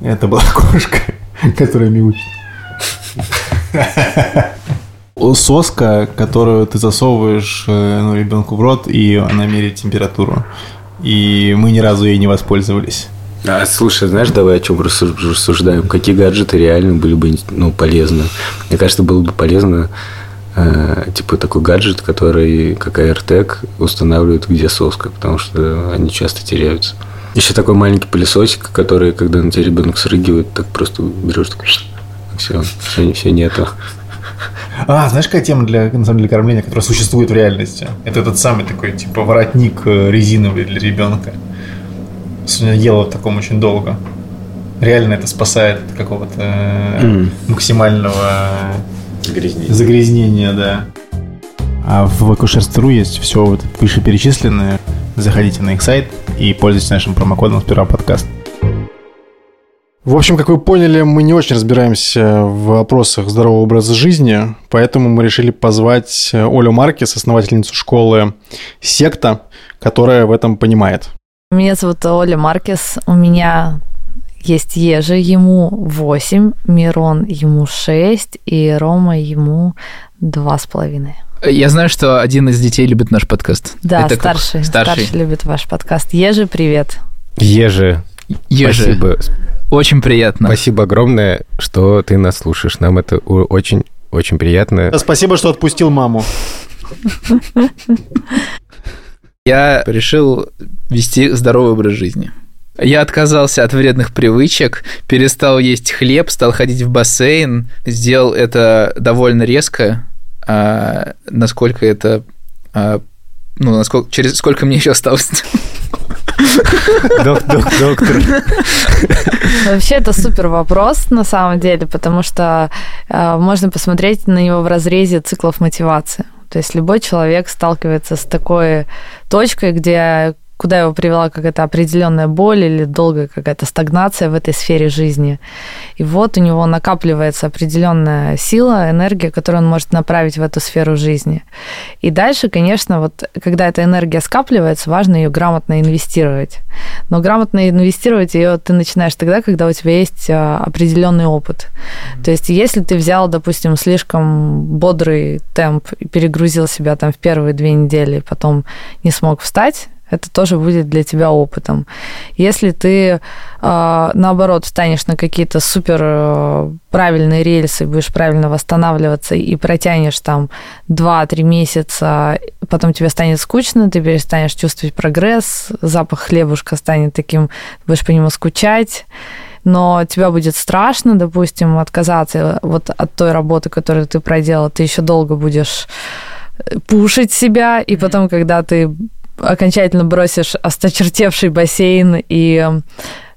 Это была кошка, которая мяучит. Соска, которую ты засовываешь э, ну, ребенку в рот, и она меряет температуру. И мы ни разу ей не воспользовались. А, слушай, знаешь, давай о чем рассуждаем? Какие гаджеты реально были бы ну, полезны? Мне кажется, было бы полезно э, типа такой гаджет, который, как AirTag, устанавливает где соска, потому что они часто теряются. Еще такой маленький пылесосик, который, когда на тебя ребенок срыгивает, так просто берешь, так, все, все, все нету. А, знаешь, какая тема для, на самом деле, кормления, которая существует в реальности? Это этот самый такой, типа, воротник э, резиновый для ребенка. Сегодня ела в таком очень долго. Реально это спасает от какого-то mm. максимального загрязнения. загрязнения, да. А в акушерстве.ру есть все вот вышеперечисленное. Заходите на их сайт и пользуйтесь нашим промокодом «Сперва подкаст». В общем, как вы поняли, мы не очень разбираемся в вопросах здорового образа жизни, поэтому мы решили позвать Олю Маркес, основательницу школы «Секта», которая в этом понимает. Меня зовут Оля Маркес, у меня есть Ежи, ему 8, Мирон ему 6 и Рома ему 2,5. Я знаю, что один из детей любит наш подкаст. Да, Это старший, старший. Старший любит ваш подкаст. Ежи, привет. Ежи. Ежи. Спасибо. Очень приятно. Спасибо огромное, что ты нас слушаешь. Нам это очень, очень приятно. Спасибо, что отпустил маму. Я решил вести здоровый образ жизни. Я отказался от вредных привычек, перестал есть хлеб, стал ходить в бассейн, сделал это довольно резко, а, насколько это, а, ну, насколько, через сколько мне еще осталось? Доктор. Вообще это супер вопрос на самом деле, потому что э, можно посмотреть на него в разрезе циклов мотивации. То есть любой человек сталкивается с такой точкой, где куда его привела какая-то определенная боль или долгая какая-то стагнация в этой сфере жизни. И вот у него накапливается определенная сила, энергия, которую он может направить в эту сферу жизни. И дальше, конечно, вот когда эта энергия скапливается, важно ее грамотно инвестировать. Но грамотно инвестировать ее ты начинаешь тогда, когда у тебя есть а, определенный опыт. То есть, если ты взял, допустим, слишком бодрый темп и перегрузил себя там в первые две недели, потом не смог встать, это тоже будет для тебя опытом. Если ты, а, наоборот, встанешь на какие-то супер э, правильные рельсы, будешь правильно восстанавливаться и протянешь там 2-3 месяца, потом тебе станет скучно, ты перестанешь чувствовать прогресс, запах хлебушка станет таким, будешь по нему скучать, но тебя будет страшно, допустим, отказаться вот от той работы, которую ты проделал, ты еще долго будешь э, пушить себя, и потом, когда ты окончательно бросишь осточертевший бассейн и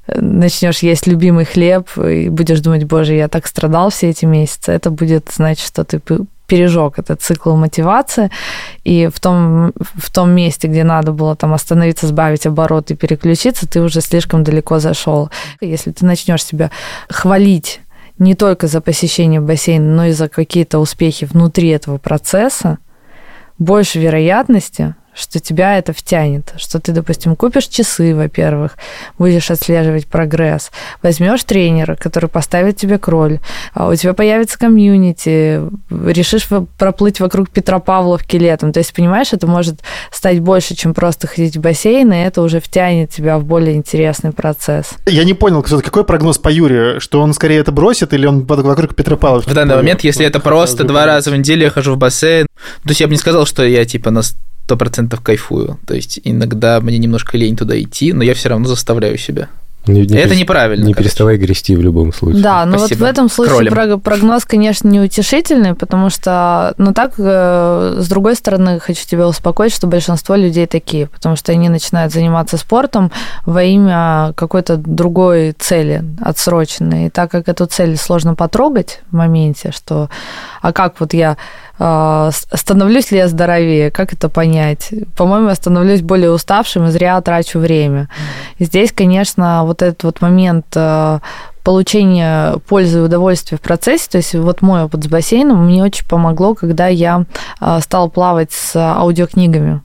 э, начнешь есть любимый хлеб и будешь думать, боже, я так страдал все эти месяцы, это будет значит, что ты пережег этот цикл мотивации, и в том, в том месте, где надо было там остановиться, сбавить оборот и переключиться, ты уже слишком далеко зашел. Если ты начнешь себя хвалить не только за посещение бассейна, но и за какие-то успехи внутри этого процесса, больше вероятности, что тебя это втянет, что ты, допустим, купишь часы, во-первых, будешь отслеживать прогресс, возьмешь тренера, который поставит тебе кроль, а у тебя появится комьюнити, решишь проплыть вокруг Петропавловки летом. То есть, понимаешь, это может стать больше, чем просто ходить в бассейн, и это уже втянет тебя в более интересный процесс. Я не понял, какой прогноз по Юре, что он скорее это бросит или он вокруг Петропавловки? В данный момент, если это просто два раза в неделю я хожу в бассейн, то есть я бы не сказал, что я типа на сто процентов кайфую. То есть иногда мне немножко лень туда идти, но я все равно заставляю себя. Не, не это неправильно. Не короче. переставай грести в любом случае. Да, но Спасибо. вот в этом случае Кролем. прогноз, конечно, неутешительный, потому что, ну так, э, с другой стороны, хочу тебя успокоить, что большинство людей такие, потому что они начинают заниматься спортом во имя какой-то другой цели отсроченной. И так как эту цель сложно потрогать в моменте, что, а как вот я становлюсь ли я здоровее, как это понять? По-моему, я становлюсь более уставшим и зря трачу время. И здесь, конечно, вот этот вот момент а, получения пользы и удовольствия в процессе, то есть вот мой опыт с бассейном мне очень помогло, когда я а, стала плавать с аудиокнигами.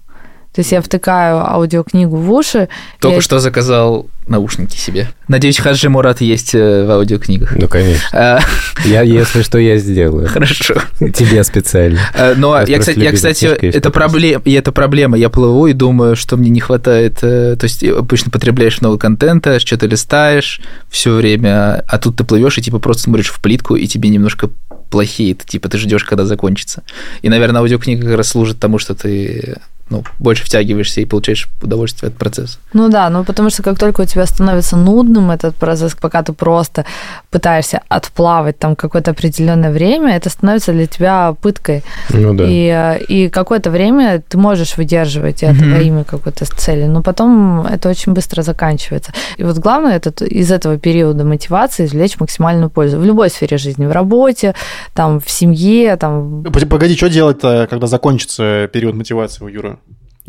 То есть я втыкаю аудиокнигу в уши. Только я... что заказал наушники себе. Надеюсь, Хаджи Мурат есть э, в аудиокнигах. Ну, конечно. А... Я, если что, я сделаю. Хорошо. Тебе специально. А, но я, я кстати, я, кстати это, проблема, и это проблема. Я плыву и думаю, что мне не хватает... Э, то есть обычно потребляешь много контента, что-то листаешь все время, а тут ты плывешь и типа просто смотришь в плитку, и тебе немножко плохеет. Типа ты ждешь, когда закончится. И, наверное, аудиокнига как раз служит тому, что ты ну, больше втягиваешься и получаешь удовольствие от процесса. Ну да, ну потому что как только у тебя становится нудным этот процесс, пока ты просто пытаешься отплавать там какое-то определенное время, это становится для тебя пыткой. Ну да. И, и какое-то время ты можешь выдерживать это mm-hmm. во имя какой-то цели, но потом это очень быстро заканчивается. И вот главное это из этого периода мотивации извлечь максимальную пользу в любой сфере жизни, в работе, там, в семье, там. Погоди, что делать-то, когда закончится период мотивации у Юры?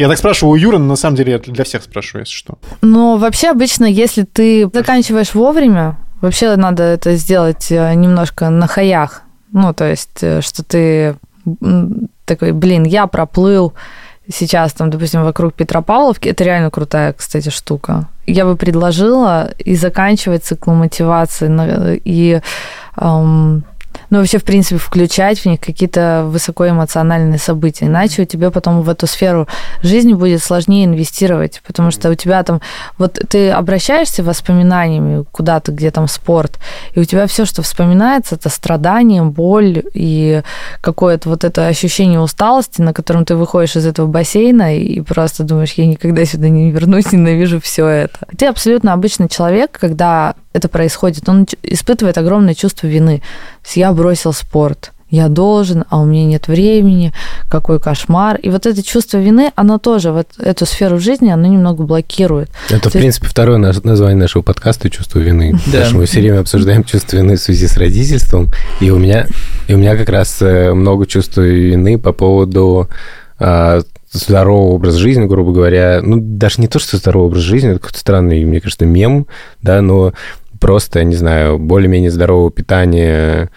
Я так спрашиваю у Юры, но на самом деле я для всех спрашиваю, если что. Ну, вообще, обычно, если ты заканчиваешь вовремя, вообще надо это сделать э, немножко на хаях. Ну, то есть, э, что ты такой, блин, я проплыл сейчас, там, допустим, вокруг Петропавловки. Это реально крутая, кстати, штука. Я бы предложила и заканчивать цикл мотивации, и эм, ну, вообще, в принципе, включать в них какие-то высокоэмоциональные события. Иначе у тебя потом в эту сферу жизни будет сложнее инвестировать, потому что у тебя там... Вот ты обращаешься воспоминаниями куда-то, где там спорт, и у тебя все, что вспоминается, это страдание, боль и какое-то вот это ощущение усталости, на котором ты выходишь из этого бассейна и просто думаешь, я никогда сюда не вернусь, ненавижу все это. Ты абсолютно обычный человек, когда это происходит, он испытывает огромное чувство вины. То есть я бросил спорт, я должен, а у меня нет времени, какой кошмар. И вот это чувство вины, оно тоже, вот эту сферу жизни, оно немного блокирует. Это, То в принципе, есть... второе название нашего подкаста «Чувство вины». Да. Потому что мы все время обсуждаем чувство вины в связи с родительством. И у меня, и у меня как раз э, много чувства вины по поводу а, здоровый образ жизни, грубо говоря. Ну, даже не то, что здоровый образ жизни, это какой-то странный, мне кажется, мем, да, но просто, не знаю, более-менее здорового питания.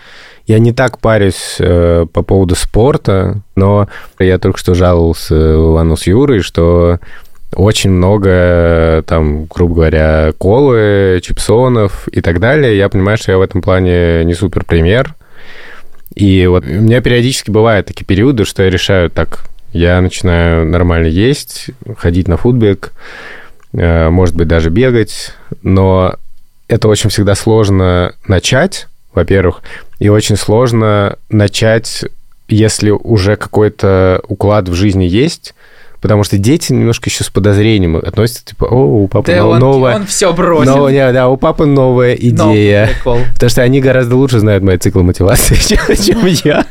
Я не так парюсь э, по поводу спорта, но я только что жаловался Ивану с Юрой, что очень много, там, грубо говоря, колы, чипсонов и так далее. Я понимаю, что я в этом плане не супер пример. И вот у меня периодически бывают такие периоды, что я решаю, так, я начинаю нормально есть, ходить на футбик, э, может быть, даже бегать, но это очень всегда сложно начать, во-первых, и очень сложно начать, если уже какой-то уклад в жизни есть, потому что дети немножко еще с подозрением относятся, типа, о, у папы Да, он, новая... он все бросил. новая- не, да, у папы новая Новый идея. прикол. Потому что они гораздо лучше знают мои циклы мотивации, чем, чем я.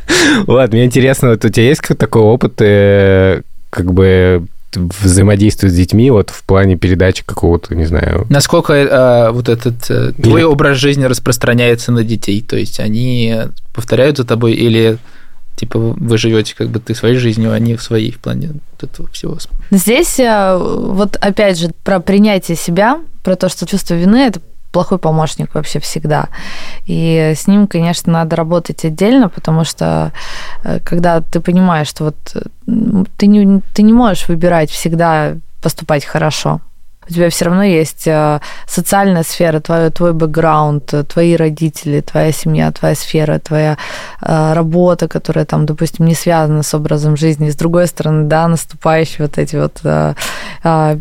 Вот, мне интересно, вот у тебя есть такой опыт, э, как бы взаимодействия с детьми, вот в плане передачи какого-то, не знаю, Насколько э, вот этот э, твой образ жизни распространяется на детей? То есть они повторяют за тобой или типа вы живете как бы ты своей жизнью, а они в своей в плане вот этого всего? Здесь э, вот опять же про принятие себя, про то, что чувство вины это плохой помощник вообще всегда. И с ним, конечно, надо работать отдельно, потому что э, когда ты понимаешь, что вот ты не, ты не можешь выбирать всегда поступать хорошо. У тебя все равно есть э, социальная сфера, твой, твой бэкграунд, э, твои родители, твоя семья, твоя сфера, твоя э, работа, которая там, допустим, не связана с образом жизни. И с другой стороны, да, наступающие вот эти вот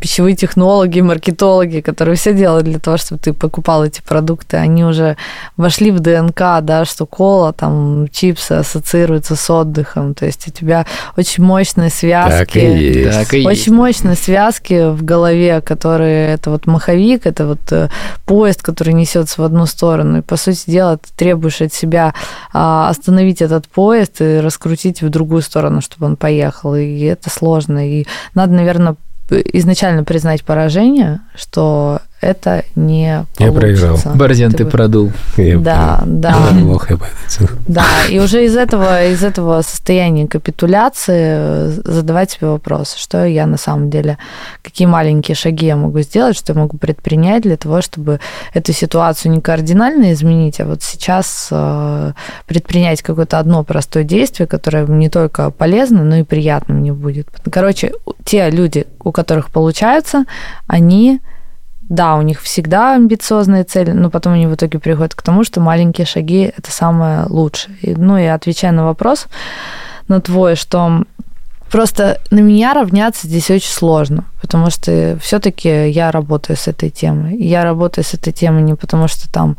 пищевые технологи, маркетологи, которые все делают для того, чтобы ты покупал эти продукты, они уже вошли в ДНК, да, что кола, там, чипсы ассоциируются с отдыхом. То есть у тебя очень мощные связки. Так и есть. Так и есть. Очень мощные связки в голове, которые это вот маховик, это вот э, поезд, который несется в одну сторону. И по сути дела ты требуешь от себя а, остановить этот поезд и раскрутить в другую сторону, чтобы он поехал. И это сложно. И надо, наверное, изначально признать поражение, что это не Я получится. проиграл. Борзен, ты вы- продул. Я Да, прям- да. Плохо Да, и уже из этого, из этого состояния капитуляции э, задавать себе вопрос, что я на самом деле, какие маленькие шаги я могу сделать, что я могу предпринять для того, чтобы эту ситуацию не кардинально изменить, а вот сейчас э, предпринять какое-то одно простое действие, которое не только полезно, но и приятно мне будет. Короче, те люди, у которых получается, они да, у них всегда амбициозные цели, но потом они в итоге приходят к тому, что маленькие шаги – это самое лучшее. И, ну и отвечая на вопрос на твой, что просто на меня равняться здесь очень сложно, потому что все-таки я работаю с этой темой. Я работаю с этой темой не потому, что там,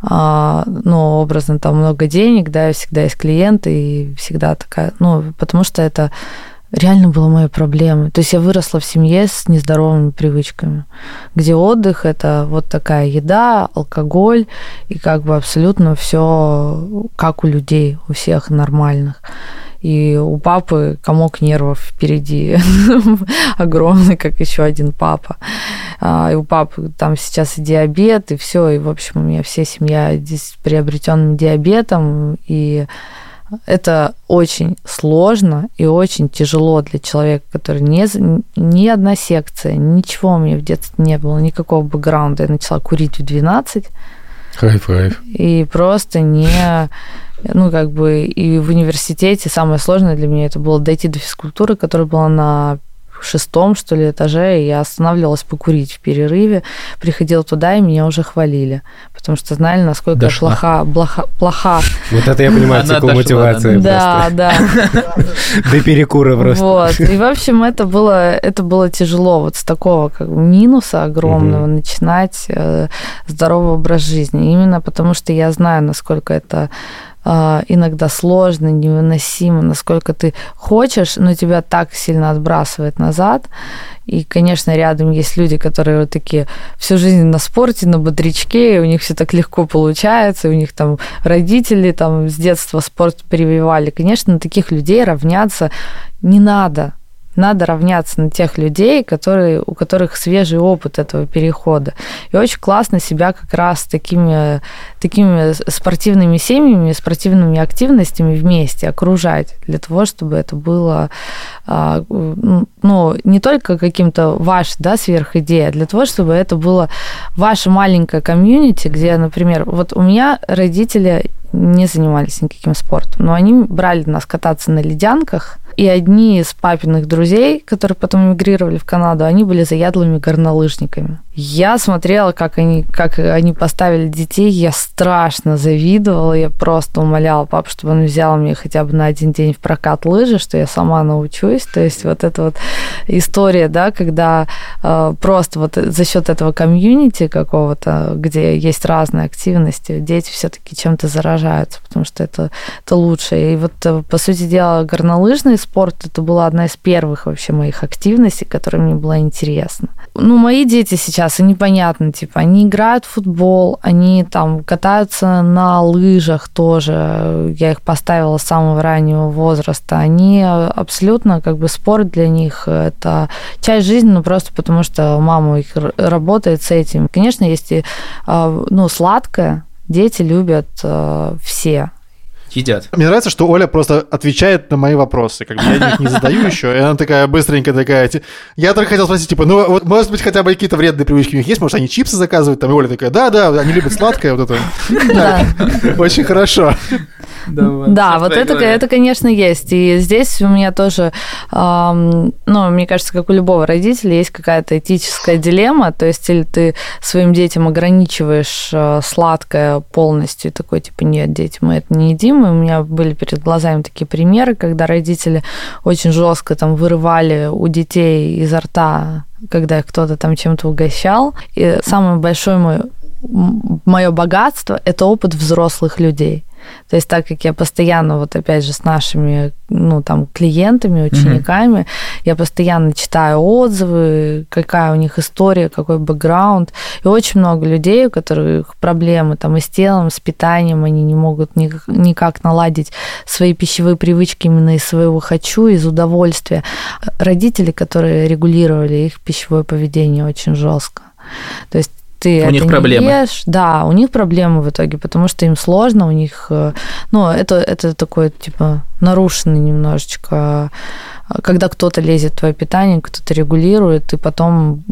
а, ну, образно, там много денег, да, и всегда есть клиенты, и всегда такая, ну, потому что это реально была моя проблема. То есть я выросла в семье с нездоровыми привычками, где отдых это вот такая еда, алкоголь и как бы абсолютно все как у людей, у всех нормальных. И у папы комок нервов впереди огромный, как еще один папа. А, И у папы там сейчас и диабет, и все. И, в общем, у меня вся семья здесь с приобретенным диабетом. И это очень сложно и очень тяжело для человека, который не, ни одна секция, ничего у меня в детстве не было, никакого бэкграунда. Я начала курить в 12, Кайф, кайф. и просто не... Ну, как бы и в университете самое сложное для меня это было дойти до физкультуры, которая была на шестом, что ли, этаже, и я останавливалась покурить в перерыве, приходила туда, и меня уже хвалили, потому что знали, насколько Дошла. я плоха, плоха, плоха. Вот это я понимаю цикл дошла, мотивации Да, да. До перекура просто. Вот. И, в общем, это было, это было тяжело вот с такого как бы минуса огромного начинать э, здоровый образ жизни. Именно потому, что я знаю, насколько это иногда сложно, невыносимо, насколько ты хочешь, но тебя так сильно отбрасывает назад. И, конечно, рядом есть люди, которые вот такие всю жизнь на спорте, на бодрячке, и у них все так легко получается, и у них там родители там с детства спорт прививали. Конечно, на таких людей равняться не надо. Надо равняться на тех людей, которые, у которых свежий опыт этого перехода. И очень классно себя как раз такими, такими спортивными семьями, спортивными активностями вместе окружать, для того, чтобы это было а, ну, не только каким-то ваш, да, сверхидея, а для того, чтобы это было ваше маленькое комьюнити, где, например, вот у меня родители не занимались никаким спортом, но они брали нас кататься на ледянках, и одни из папиных друзей, которые потом эмигрировали в Канаду, они были заядлыми горнолыжниками. Я смотрела, как они, как они поставили детей, я страшно завидовала, я просто умоляла папу, чтобы он взял мне хотя бы на один день в прокат лыжи, что я сама научусь. То есть вот эта вот история, да, когда э, просто вот за счет этого комьюнити какого-то, где есть разные активности, дети все-таки чем-то заражаются, потому что это, это лучше. И вот, э, по сути дела, горнолыжный спорт это была одна из первых вообще моих активностей, которая мне была интересна. Ну, мои дети сейчас, они понятно, типа, они играют в футбол, они там катаются на лыжах тоже, я их поставила с самого раннего возраста, они абсолютно, как бы, спорт для них это часть жизни, ну, просто потому что мама их работает с этим. Конечно, есть и, а, ну, сладкое, дети любят э, все едят. Мне нравится, что Оля просто отвечает на мои вопросы, как бы я их не задаю еще, и она такая быстренькая такая, я только хотел спросить, типа, ну вот может быть хотя бы какие-то вредные привычки у них есть, может они чипсы заказывают, там, и Оля такая, да-да, они любят сладкое, вот это. Очень хорошо. Да, да вот это, это, конечно, есть. И здесь у меня тоже, эм, ну, мне кажется, как у любого родителя, есть какая-то этическая дилемма. То есть, или ты своим детям ограничиваешь э, сладкое полностью, и такой, типа, нет, дети, мы это не едим. И у меня были перед глазами такие примеры, когда родители очень жестко там вырывали у детей изо рта когда кто-то там чем-то угощал. И самое большое мой мое богатство – это опыт взрослых людей. То есть так как я постоянно, вот опять же, с нашими, ну, там, клиентами, учениками, mm-hmm. я постоянно читаю отзывы, какая у них история, какой бэкграунд. И очень много людей, у которых проблемы там и с телом, с питанием, они не могут никак, никак наладить свои пищевые привычки именно из своего «хочу», из удовольствия. Родители, которые регулировали их пищевое поведение очень жестко. То есть ты у них проблемы. ешь. Да, у них проблемы в итоге, потому что им сложно, у них, э, ну, это, это такой, типа, нарушенный немножечко когда кто-то лезет в твое питание, кто-то регулирует, и потом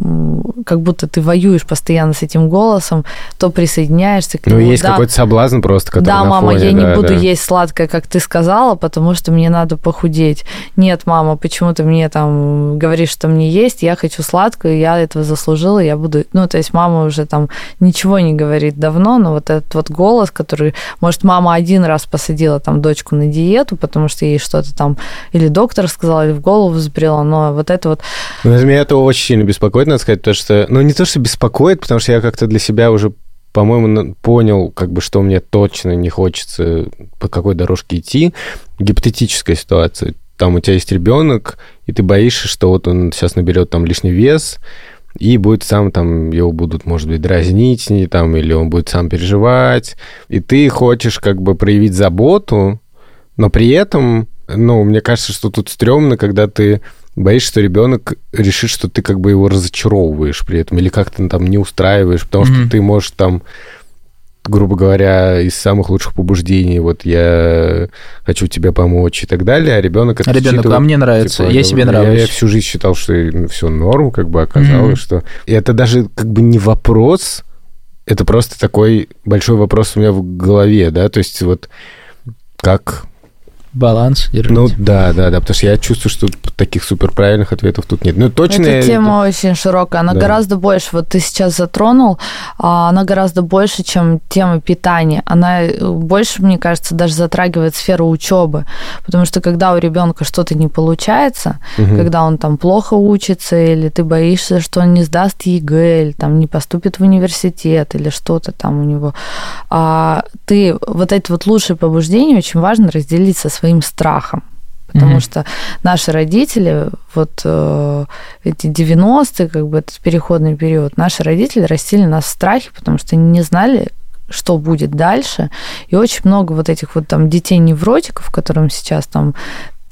как будто ты воюешь постоянно с этим голосом, то присоединяешься к нему. Ну, есть да, какой-то соблазн просто, который Да, на мама, фоне, я да, не буду да. есть сладкое, как ты сказала, потому что мне надо похудеть. Нет, мама, почему ты мне там говоришь, что мне есть, я хочу сладкое, я этого заслужила, я буду... Ну, то есть мама уже там ничего не говорит давно, но вот этот вот голос, который... Может, мама один раз посадила там дочку на диету, потому что ей что-то там... Или доктор сказал, в голову взбрело, но вот это вот... Ну, меня это очень сильно беспокоит, надо сказать, то, что... Ну, не то, что беспокоит, потому что я как-то для себя уже по-моему, понял, как бы, что мне точно не хочется по какой дорожке идти. Гипотетическая ситуация. Там у тебя есть ребенок, и ты боишься, что вот он сейчас наберет там лишний вес, и будет сам там, его будут, может быть, дразнить, не там, или он будет сам переживать, и ты хочешь как бы проявить заботу, но при этом ну, мне кажется, что тут стрёмно, когда ты боишься, что ребенок решит, что ты как бы его разочаровываешь при этом, или как-то там не устраиваешь, потому mm-hmm. что ты можешь там грубо говоря, из самых лучших побуждений, вот я хочу тебе помочь и так далее, а ребенок это Ребенок, а мне нравится, типа, я себе нравлюсь. Я, я всю жизнь считал, что ну, все норм, как бы оказалось, mm-hmm. что... И это даже как бы не вопрос, это просто такой большой вопрос у меня в голове, да, то есть вот как баланс держать. Ну да, да, да, потому что я чувствую, что таких суперправильных ответов тут нет. Ну точно. Эта тема очень широкая, она да. гораздо больше. Вот ты сейчас затронул, а, она гораздо больше, чем тема питания. Она э, больше, мне кажется, даже затрагивает сферу учебы, потому что когда у ребенка что-то не получается, угу. когда он там плохо учится или ты боишься, что он не сдаст ЕГЭ, или там не поступит в университет или что-то там у него, а ты вот эти вот лучшие побуждения очень важно разделить со своим страхом. Потому mm-hmm. что наши родители, вот э, эти 90-е, как бы этот переходный период, наши родители растили нас в страхе, потому что они не знали, что будет дальше. И очень много вот этих вот там детей-невротиков, которым сейчас там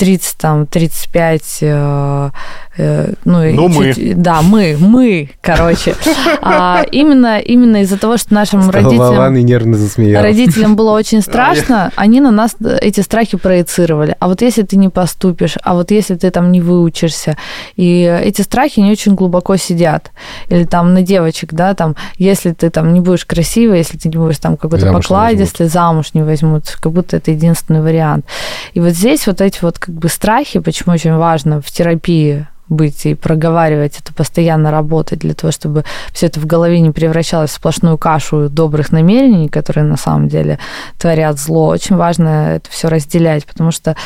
30, там, 35, э, э, ну, и Ну, мы. Да, мы, мы, короче. А, именно, именно из-за того, что нашим родителям... И нервно засмеялся. Родителям было очень страшно, они на нас эти страхи проецировали. А вот если ты не поступишь, а вот если ты там не выучишься, и эти страхи не очень глубоко сидят. Или там на девочек, да, там, если ты там не будешь красивой, если ты не будешь там какой-то не покладистый, замуж не возьмут, как будто это единственный вариант. И вот здесь вот эти вот как бы страхи, почему очень важно в терапии быть и проговаривать это, постоянно работать для того, чтобы все это в голове не превращалось в сплошную кашу добрых намерений, которые на самом деле творят зло. Очень важно это все разделять, потому что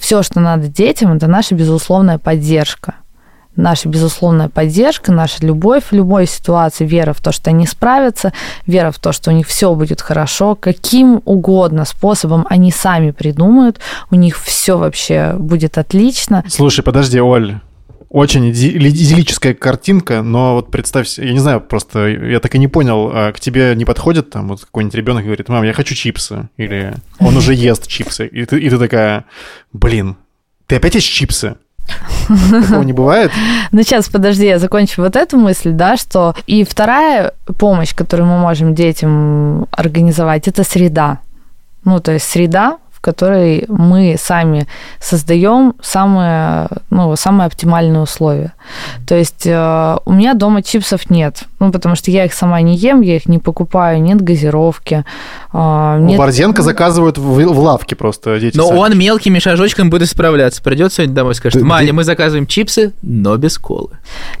все, что надо детям, это наша безусловная поддержка наша безусловная поддержка, наша любовь в любой ситуации, вера в то, что они справятся, вера в то, что у них все будет хорошо, каким угодно способом они сами придумают, у них все вообще будет отлично. Слушай, подожди, Оль, очень иди- идиллическая картинка, но вот представь, я не знаю, просто я так и не понял, а к тебе не подходит там вот какой-нибудь ребенок и говорит, мам, я хочу чипсы, или он уже ест чипсы, и ты, и ты такая, блин, ты опять ешь чипсы? Такого не бывает? Ну, сейчас, подожди, я закончу вот эту мысль, да, что и вторая помощь, которую мы можем детям организовать, это среда. Ну, то есть среда, которой мы сами создаем самые, ну, самые оптимальные условия. То есть э, у меня дома чипсов нет, ну, потому что я их сама не ем, я их не покупаю, нет газировки, э, У нет... Борзенко заказывают в, в лавке просто дети. Но сами. он мелкими шажочками будет исправляться. Придет сегодня домой и скажет, Ты- Маня, ты- мы заказываем чипсы, но без колы.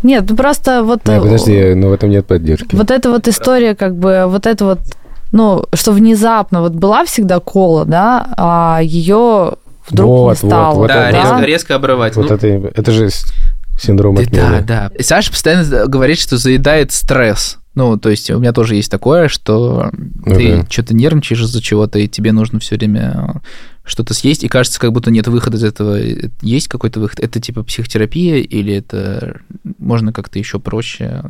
Нет, ну просто вот... Да, э, подожди, но в этом нет поддержки. Вот эта вот история, как бы, вот это вот, ну, что внезапно вот была всегда кола, да, а ее вдруг Вот, не вот, стало. вот да, это- резко, да? резко обрывать. Вот Ну, это, это же синдром Да, отмены. да, да. Саша постоянно говорит, что заедает стресс. Ну, то есть у меня тоже есть такое, что ты Ага. что-то нервничаешь из-за чего-то, и тебе нужно все время что-то съесть, и кажется, как будто нет выхода из этого. Есть какой-то выход? Это типа психотерапия, или это можно как-то еще проще?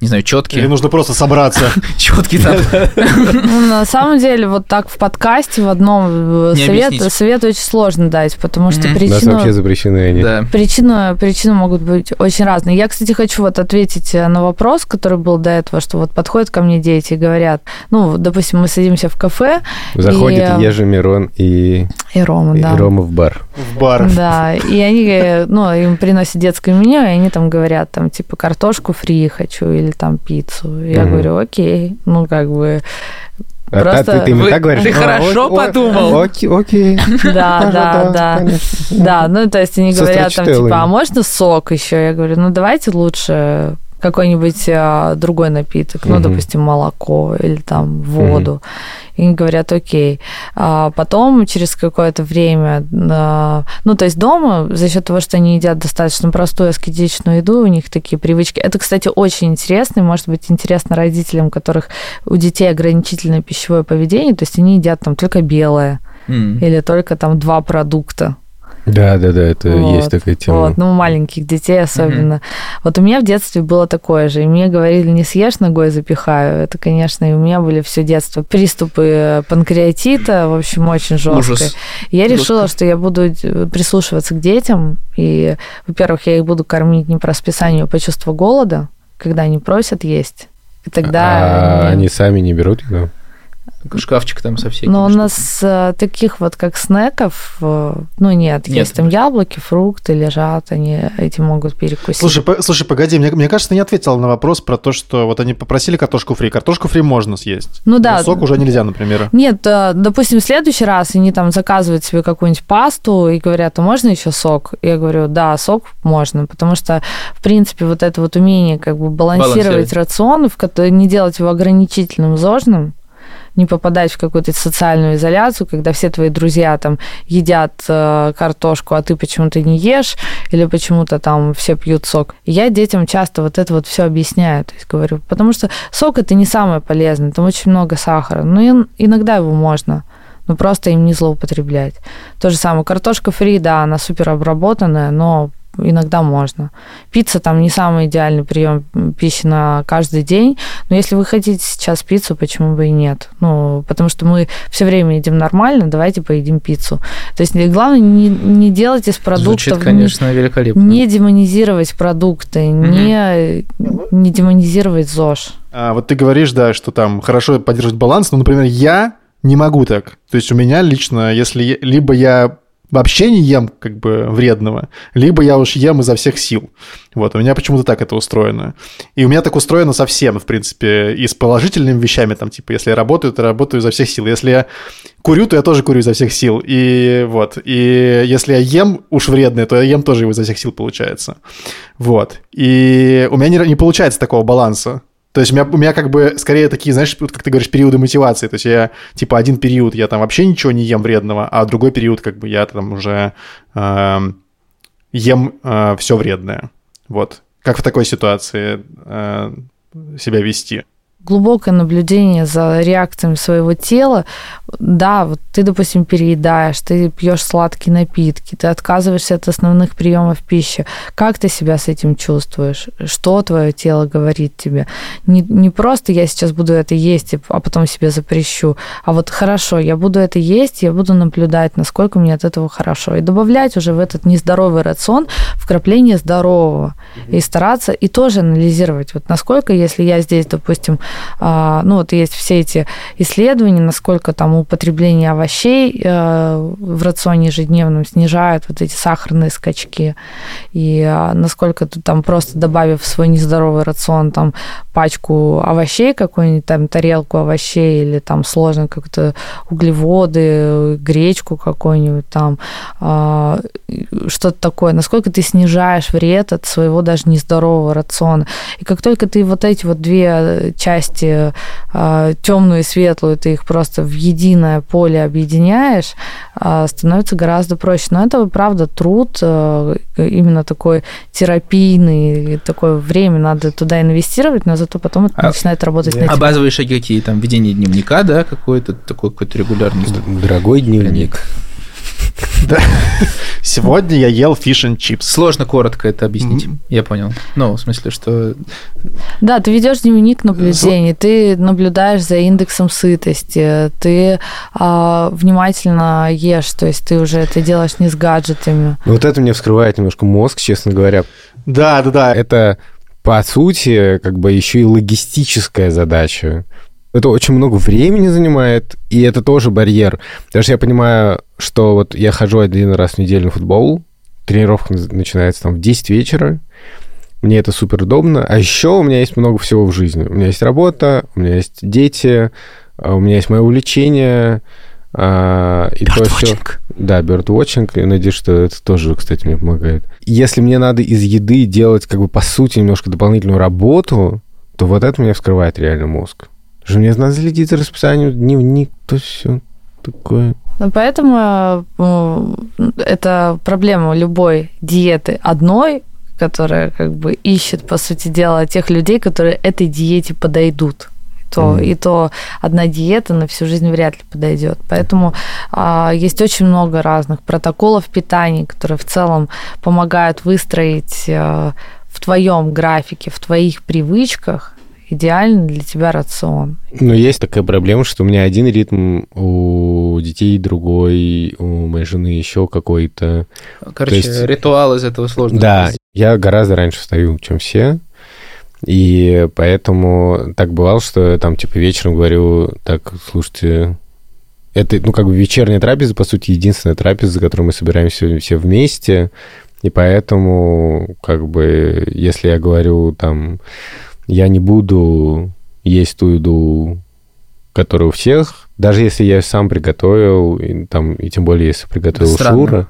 Не знаю, Или четкие. нужно просто собраться. Четкие там. Ну, на самом деле, вот так в подкасте в одном э, совет, очень сложно дать, потому что причину... вообще запрещены они. Причины, могут быть очень разные. Я, кстати, хочу вот ответить э, на вопрос, который был до этого, что вот подходят ко мне дети и говорят, ну, допустим, мы садимся в кафе, Заходит э, Ежи Мирон и, и Рома, и да. Рома в бар. В бар. Да, и они, ну, им приносят детское меню, и они там говорят, там, типа, картошку фри хочу или там пиццу. И Я Мгм. говорю, окей, ну, как бы, А Просто та- ты, ты им Вы- так говоришь? ты «А, хорошо о- о- подумал?» Окей, окей. да, да, да. Да, ну, то есть они говорят там, типа, а можно сок еще? Я говорю, ну, давайте лучше какой-нибудь а, другой напиток, ну, Мгм. допустим, молоко или там воду. И они говорят, окей. А потом, через какое-то время, а, ну, то есть дома, за счет того, что они едят достаточно простую аскетичную еду, у них такие привычки. Это, кстати, очень интересно, и может быть интересно родителям, у которых у детей ограничительное пищевое поведение, то есть они едят там только белое М. или только там два продукта. Да, да, да, это Вот, есть такая тема. Вот, ну, маленьких детей особенно. Вот у меня в детстве было такое же. И мне говорили, не съешь, ногой запихаю. Это, конечно, и у меня были все детство приступы панкреатита, в общем, очень жесткие. Ужас. Я решила, что я буду прислушиваться к детям. И, во-первых, я их буду кормить не по расписанию, а по чувству голода, когда они просят есть. И тогда... А они- они сами не берут еду? Шкафчик там со всеми. Но у нас э, таких вот как снеков, э, ну нет, Нет. есть там яблоки, фрукты лежат, они эти могут перекусить. Слушай, по- слушай, погоди, мне, мне кажется, ты не ответила на вопрос про то, что вот они попросили картошку фри. Картошку фри можно съесть. Ну да. Но сок уже нельзя, например. Нет, э, допустим, в следующий раз они там заказывают себе какую-нибудь пасту и говорят, а можно еще сок? Я говорю, да, сок можно, потому что, в принципе, вот это вот умение как бы балансировать Балансировать. рацион, в который не делать его ограничительным, зожным, не попадать в какую-то социальную изоляцию, когда все твои друзья там едят э, картошку, а ты почему-то не ешь, или почему-то там все пьют сок. Я детям часто вот это вот все объясняю, то есть говорю, потому что сок это не самое полезное, там очень много сахара, но ин- иногда его можно, но просто им не злоупотреблять. То же самое, картошка фри, да, она супер обработанная, но иногда можно. Пицца там не самый идеальный прием пищи на каждый день, но если вы хотите сейчас пиццу, почему бы и нет? Ну, потому что мы все время едим нормально, давайте поедим пиццу. То есть главное не, не делать из продуктов... Звучит, конечно, великолепно. Не демонизировать продукты, mm-hmm. не, не демонизировать ЗОЖ. А, вот ты говоришь, да, что там хорошо поддерживать баланс, но, например, я не могу так. То есть у меня лично, если либо я вообще не ем как бы вредного, либо я уж ем изо всех сил. Вот, у меня почему-то так это устроено. И у меня так устроено совсем, в принципе, и с положительными вещами, там, типа, если я работаю, то работаю изо всех сил. Если я курю, то я тоже курю изо всех сил. И вот, и если я ем уж вредное, то я ем тоже изо всех сил, получается. Вот. И у меня не, не получается такого баланса. То есть у меня, у меня как бы скорее такие, знаешь, как ты говоришь, периоды мотивации. То есть я, типа, один период я там вообще ничего не ем вредного, а другой период как бы я там уже э, ем э, все вредное. Вот. Как в такой ситуации э, себя вести? Глубокое наблюдение за реакциями своего тела. Да, вот ты, допустим, переедаешь, ты пьешь сладкие напитки, ты отказываешься от основных приемов пищи. Как ты себя с этим чувствуешь? Что твое тело говорит тебе? Не, не просто я сейчас буду это есть, а потом себе запрещу, а вот хорошо, я буду это есть, я буду наблюдать, насколько мне от этого хорошо. И добавлять уже в этот нездоровый рацион вкрапление здорового. И стараться, и тоже анализировать, вот насколько, если я здесь, допустим, а, ну вот есть все эти исследования, насколько там употребление овощей э, в рационе ежедневном снижает вот эти сахарные скачки, и а, насколько ты там просто добавив в свой нездоровый рацион там пачку овощей, какую-нибудь там тарелку овощей или там сложно как-то углеводы, гречку какую-нибудь там, а, что-то такое, насколько ты снижаешь вред от своего даже нездорового рациона. И как только ты вот эти вот две части а, темную и светлую, ты их просто в единое поле объединяешь, а, становится гораздо проще. Но это, правда, труд, именно такой терапийный, такое время надо туда инвестировать, но зато потом это а, начинает работать тебя. А базовые шаги какие? Там ведение дневника, да, какой-то такой какой-то регулярный? Дорогой дневник. Да. Сегодня я ел фиш and чипс. Сложно коротко это объяснить. Mm-hmm. Я понял. Ну, в смысле, что... Да, ты ведешь дневник наблюдений, ты наблюдаешь за индексом сытости, ты а, внимательно ешь, то есть ты уже это делаешь не с гаджетами. Ну, вот это мне вскрывает немножко мозг, честно говоря. Да, да, да. Это по сути, как бы еще и логистическая задача это очень много времени занимает, и это тоже барьер. Даже я понимаю, что вот я хожу один раз в неделю на футбол, тренировка начинается там в 10 вечера, мне это супер удобно. А еще у меня есть много всего в жизни. У меня есть работа, у меня есть дети, а у меня есть мое увлечение. А, и то все. Да, birdwatching. Я надеюсь, что это тоже, кстати, мне помогает. Если мне надо из еды делать, как бы, по сути, немножко дополнительную работу, то вот это мне вскрывает реально мозг же мне надо следить за расписанием, дневник, то все такое. Ну, поэтому э, это проблема любой диеты одной, которая как бы ищет, по сути дела, тех людей, которые этой диете подойдут. То, mm-hmm. И то одна диета на всю жизнь вряд ли подойдет. Поэтому а, есть очень много разных протоколов питания, которые в целом помогают выстроить а, в твоем графике, в твоих привычках идеальный для тебя рацион. Но есть такая проблема, что у меня один ритм, у детей другой, у моей жены еще какой-то. Короче, есть, ритуал из этого сложно. Да, я гораздо раньше встаю, чем все. И поэтому так бывало, что я там, типа, вечером говорю, так, слушайте, это, ну, как бы вечерняя трапеза, по сути, единственная трапеза, за которой мы собираемся все вместе. И поэтому, как бы, если я говорю там я не буду есть ту еду, которая у всех, даже если я сам приготовил, и, там, и тем более, если приготовил Странно. Шура,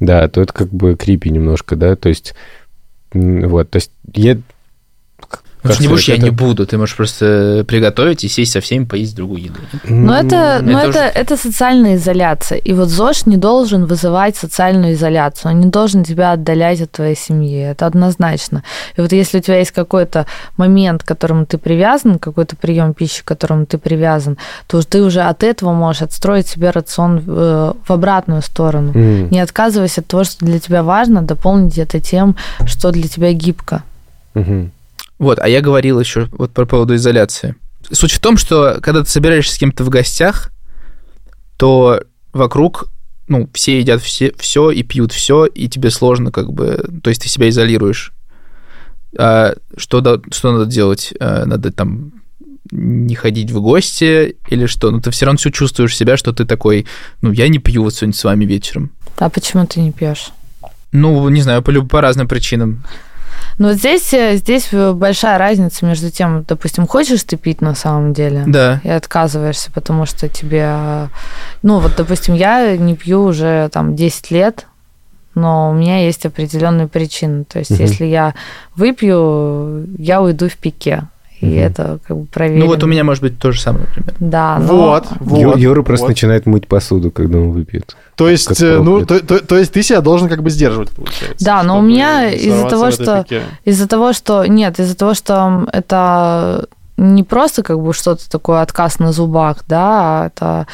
да, то это как бы крипи немножко, да, то есть, вот, то есть я... Ну, не будешь, я это- не буду. Ты можешь просто приготовить и сесть со всеми поесть другую еду. Но это, но это это, это, социальная изоляция. И вот ЗОЖ не должен вызывать социальную изоляцию. Он не должен тебя отдалять от твоей семьи. Это однозначно. И вот если у тебя есть какой-то момент, к которому ты привязан, какой-то прием пищи, к которому ты привязан, то ты уже от этого можешь отстроить себе рацион э, в обратную сторону. М, Не отказывайся от того, что для тебя важно, дополнить это тем, что для тебя гибко. мгм. Вот, а я говорил еще вот по поводу изоляции. Суть в том, что когда ты собираешься с кем-то в гостях, то вокруг, ну, все едят все, все и пьют все, и тебе сложно как бы, то есть ты себя изолируешь. А что, да- что надо делать? А, Надо там не ходить в гости или что? Ну, ты все равно все чувствуешь себя, что ты такой, ну, я не пью вот сегодня с вами вечером. А почему ты не пьешь? Ну, не знаю, по, по разным причинам. Ну, вот здесь, э, здесь большая разница между тем, допустим, хочешь ты пить на самом деле, Да. и отказываешься, потому что тебе... Ну, вот, допустим, я не пью уже там 10 лет, но у меня есть определенные причины. То есть, Мгм. если я выпью, я уйду в пике. И Мгм. это как бы проверено. Ну, вот у меня может быть то же самое, например. Да, но... Вот, Ю- вот. Юра просто вот. начинает мыть посуду, когда он выпьет. То есть, Как э, ну, то, то- то есть ты себя должен как бы сдерживать, получается. Да, но у меня из-за того, что-. Из-за того, что... Нет, из-за того, что это не просто как бы что-то такое отказ на зубах, да, а это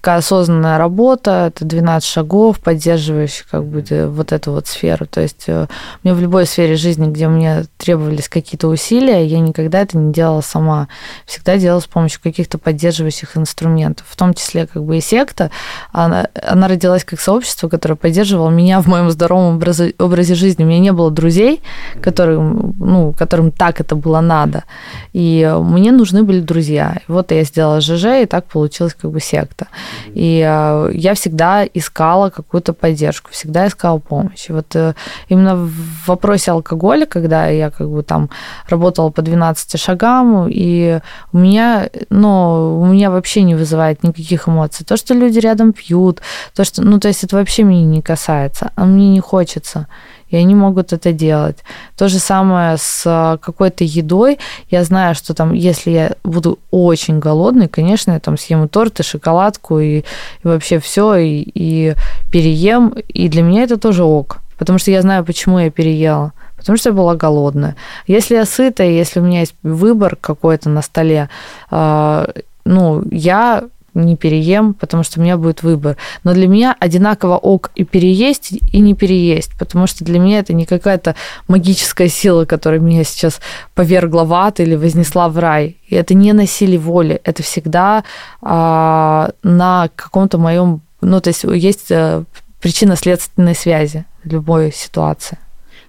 такая осознанная работа, это 12 шагов, поддерживающих как бы э, вот эту вот сферу. То есть э, мне в любой сфере жизни, где мне требовались какие-то усилия, я никогда это не делала сама. Всегда делала с помощью каких-то поддерживающих инструментов. В том числе как бы и секта. Она, она родилась как сообщество, которое поддерживало меня в моем здоровом образе, образе жизни. У меня не было друзей, которым, ну, которым так это было надо. И мне нужны были друзья. И вот я сделала ЖЖ, и так получилась как бы секта. И э, я всегда искала какую-то поддержку, всегда искала помощь. И вот э, именно в вопросе алкоголя, когда я как бы там работала по 12 шагам, и у меня, ну, у меня вообще не вызывает никаких эмоций. То, что люди рядом пьют, то, что, ну, то есть это вообще меня не касается, а мне не хочется и они могут это делать. То же самое с а, какой-то едой. Я знаю, что там, если я буду очень голодной, конечно, я там съем торт, и шоколадку, и, и вообще все, и, и переем. И для меня это тоже ок. Потому что я знаю, почему я переела. Потому что я была голодная. Если я сытая, если у меня есть выбор какой-то на столе, а, ну, я не переем, потому что у меня будет выбор. Но для меня одинаково ок и переесть, и не переесть, потому что для меня это не какая-то магическая сила, которая меня сейчас повергла в ад или вознесла в рай. И это не на силе воли, это всегда а, на каком-то моем... Ну, то есть есть а, причинно-следственной связи в любой ситуации.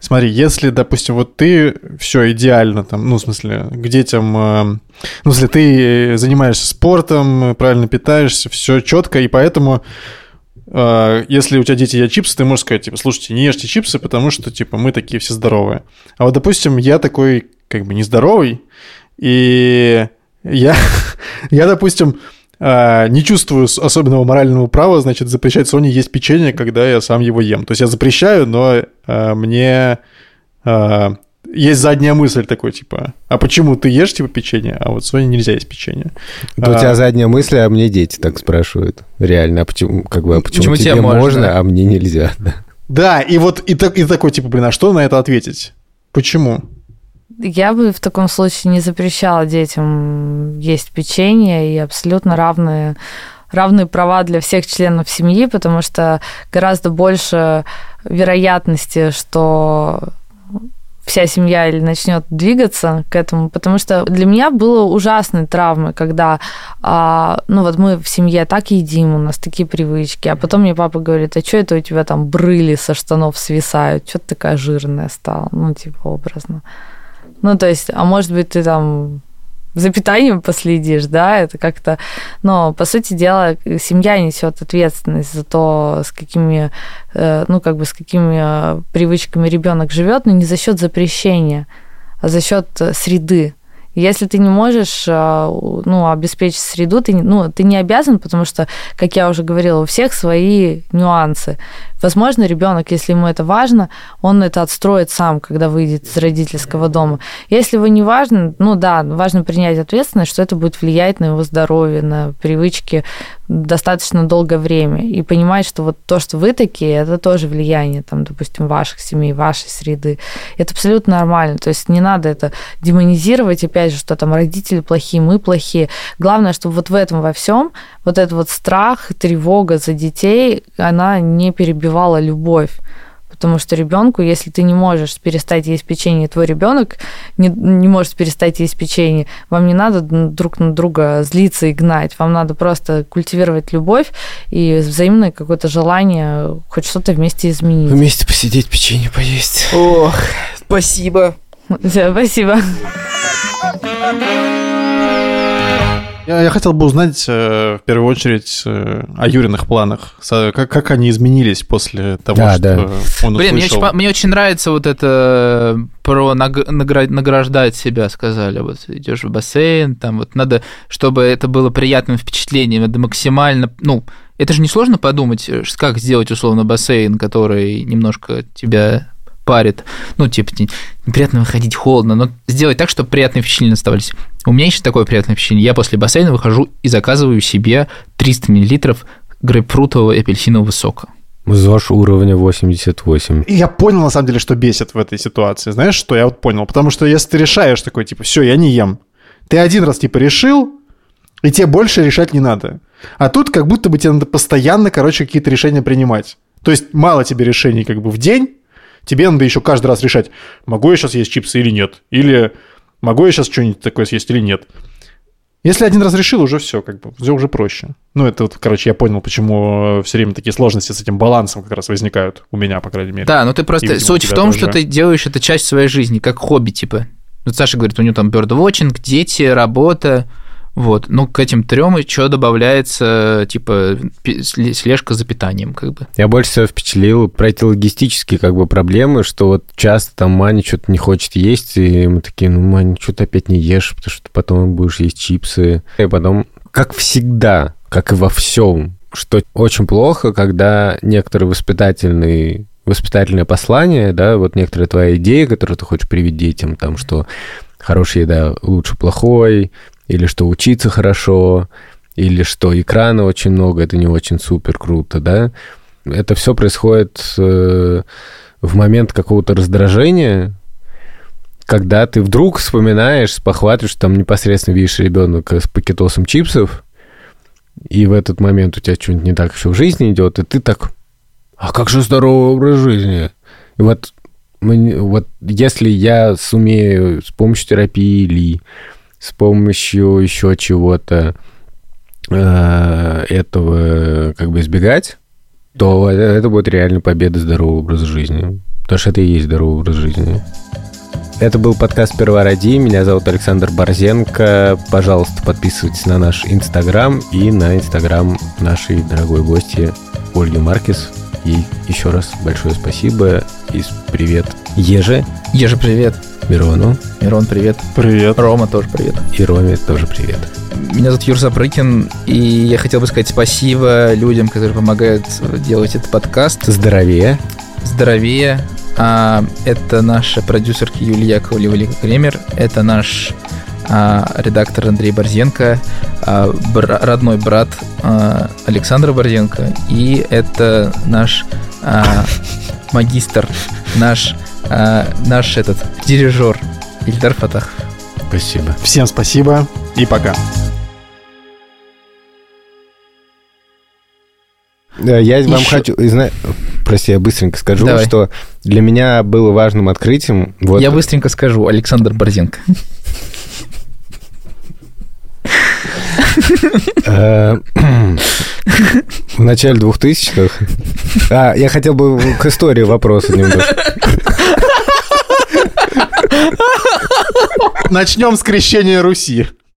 Смотри, если, допустим, вот ты все идеально там, ну, в смысле, к детям, э, ну, смысле, ты занимаешься спортом, правильно питаешься, все четко, и поэтому, э, если у тебя дети едят чипсы, ты можешь сказать, типа, слушайте, не ешьте чипсы, потому что, типа, мы такие все здоровые. А вот, допустим, я такой, как бы, нездоровый, и я, я, допустим, э, не чувствую особенного морального права, значит, запрещать Соне есть печенье, когда я сам его ем. То есть я запрещаю, но э, мне э, есть задняя мысль такой, типа, а почему ты ешь, типа, печенье, а вот Соне нельзя есть печенье? Да у А. тебя задняя мысль, а мне дети так спрашивают. Реально, а почему, как бы, а почему, Почему тебе тебе можно, можно? а мне нельзя? Да. Да, и вот и, так, и такой, типа, блин, а что на это ответить? Почему? Я бы в таком случае не запрещала детям есть печенье и абсолютно равные равные права для всех членов семьи, потому что гораздо больше вероятности, что вся семья или начнет двигаться к этому, потому что для меня было ужасной травмой, когда, а, ну вот мы в семье так едим, у нас такие привычки, а потом мне папа говорит, а что это у тебя там брыли со штанов свисают, что ты такая жирная стала, ну типа образно. Ну, то есть, а может быть, ты там за питанием последишь, да, это как-то... Но, по сути дела, семья несет ответственность за то, с какими, э, ну, как бы, с какими э, привычками ребенок живет, но не за счет запрещения, а за счет э, среды. Если ты не можешь а, ну, обеспечить среду, ты, ну, ты не обязан, потому что, как я уже говорила, у всех свои нюансы. Возможно, ребенок, если ему это важно, он это отстроит сам, когда выйдет из родительского дома. Если его не важно, ну да, важно принять ответственность, что это будет влиять на его здоровье, на привычки достаточно долгое время. И понимать, что вот то, что вы такие, это тоже влияние, там, допустим, ваших семей, вашей среды. Это абсолютно нормально. То есть не надо это демонизировать, опять же, что там родители плохие, мы плохие. Главное, чтобы вот в этом во всем вот этот вот страх, тревога за детей, она не перебивала любовь. Потому что ребенку, если ты не можешь перестать есть печенье, твой ребенок не, не может перестать есть печенье, вам не надо друг на друга злиться и гнать. Вам надо просто культивировать любовь и взаимное какое-то желание хоть что-то вместе изменить. Вместе посидеть, печенье поесть. Ох, спасибо. Спасибо. Я, я хотел бы узнать э, в первую очередь э, о Юриных планах. Со- как, как они изменились после того, Да, что да. он Блин, мне очень, услышал? мне очень нравится вот это э, про наг- награ- награждать себя, сказали. Вот идешь в бассейн, там вот надо, чтобы это было приятным впечатлением, надо максимально, ну, это же несложно подумать, как сделать условно бассейн, который немножко тебя парит. Ну, типа, не- неприятно выходить холодно, но сделать так, чтобы приятные впечатления оставались. У меня еще такое приятное впечатление. Я после бассейна выхожу и заказываю себе 300 мл грейпфрутового и апельсинового сока. ЗОЖ уровня 88. И я понял, на самом деле, что бесит в этой ситуации. Знаешь, что я вот понял? Потому что если ты решаешь такой, типа, все, я не ем. Ты один раз, типа, решил, и тебе больше решать не надо. А тут как будто бы тебе надо постоянно, короче, какие-то решения принимать. То есть мало тебе решений как бы в день, тебе надо еще каждый раз решать, могу я сейчас есть чипсы или нет. Или могу я сейчас что-нибудь такое съесть или нет. Если один раз решил, уже все, как бы, все уже проще. Ну, это вот, короче, я понял, почему все время такие сложности с этим балансом как раз возникают у меня, по крайней мере. Да, ну ты просто... И, видимо, Суть в том, тоже. что ты делаешь это часть своей жизни, как хобби, типа. Вот Саша говорит, у него там бёрдвотчинг, дети, работа. Вот. Ну, к этим трем еще добавляется, типа, слежка за питанием, как бы. Я больше всего впечатлил про эти логистические как бы проблемы, что вот часто там Маня что-то не хочет есть, и мы такие, ну, Маня, что ты опять не ешь, потому что потом будешь есть чипсы. И потом, как всегда, как и во всем, что очень плохо, когда некоторые воспитательные воспитательное послание, да, вот некоторая твоя идея, которую ты хочешь привить детям, там, что хорошая еда лучше плохой, или что учиться хорошо, или что экрана очень много, это не очень супер круто, да. Это все происходит э, в момент какого-то раздражения, когда ты вдруг вспоминаешь, спохватываешь, там непосредственно видишь ребенка с пакетосом чипсов, и в этот момент у тебя что-нибудь не так еще в жизни идет, и ты так, а как же здоровый образ жизни? И вот, вот если я сумею с помощью терапии или с помощью еще чего-то э, этого как бы избегать, то это, будет реально победа здорового образа жизни. Потому что это и есть здоровый образ жизни. Это был подкаст «Сперва ради». Меня зовут Александр Борзенко. Пожалуйста, подписывайтесь на наш Инстаграм и на Инстаграм нашей дорогой гости Ольги Маркис. И еще раз большое спасибо и привет Еже, Ежа, привет. Мирону Мирон, привет. Привет. Рома тоже привет. и Роме тоже привет. Меня зовут Юр Запрыкин, и я хотел бы сказать спасибо людям, которые помогают делать этот подкаст. Здоровее. Здоровее. А, это наша продюсерка Юлия Яковлева Лика Кремер. Это наш а, редактор Андрей Борзенко, а, бра- родной брат а, Александра Борзенко. И это наш а, магистр, наш, а, наш этот дирижер Ильдар Фатахов. Спасибо. Всем спасибо и пока. Да, я вам Ещё- хочу... Прости, я быстренько скажу, Давай. что для меня было важным открытием... Вот, Я быстренько скажу, Александр Борзенко. э, В начале 2000-х... А, я хотел бы к истории вопроса немножко. Начнем с крещения Руси.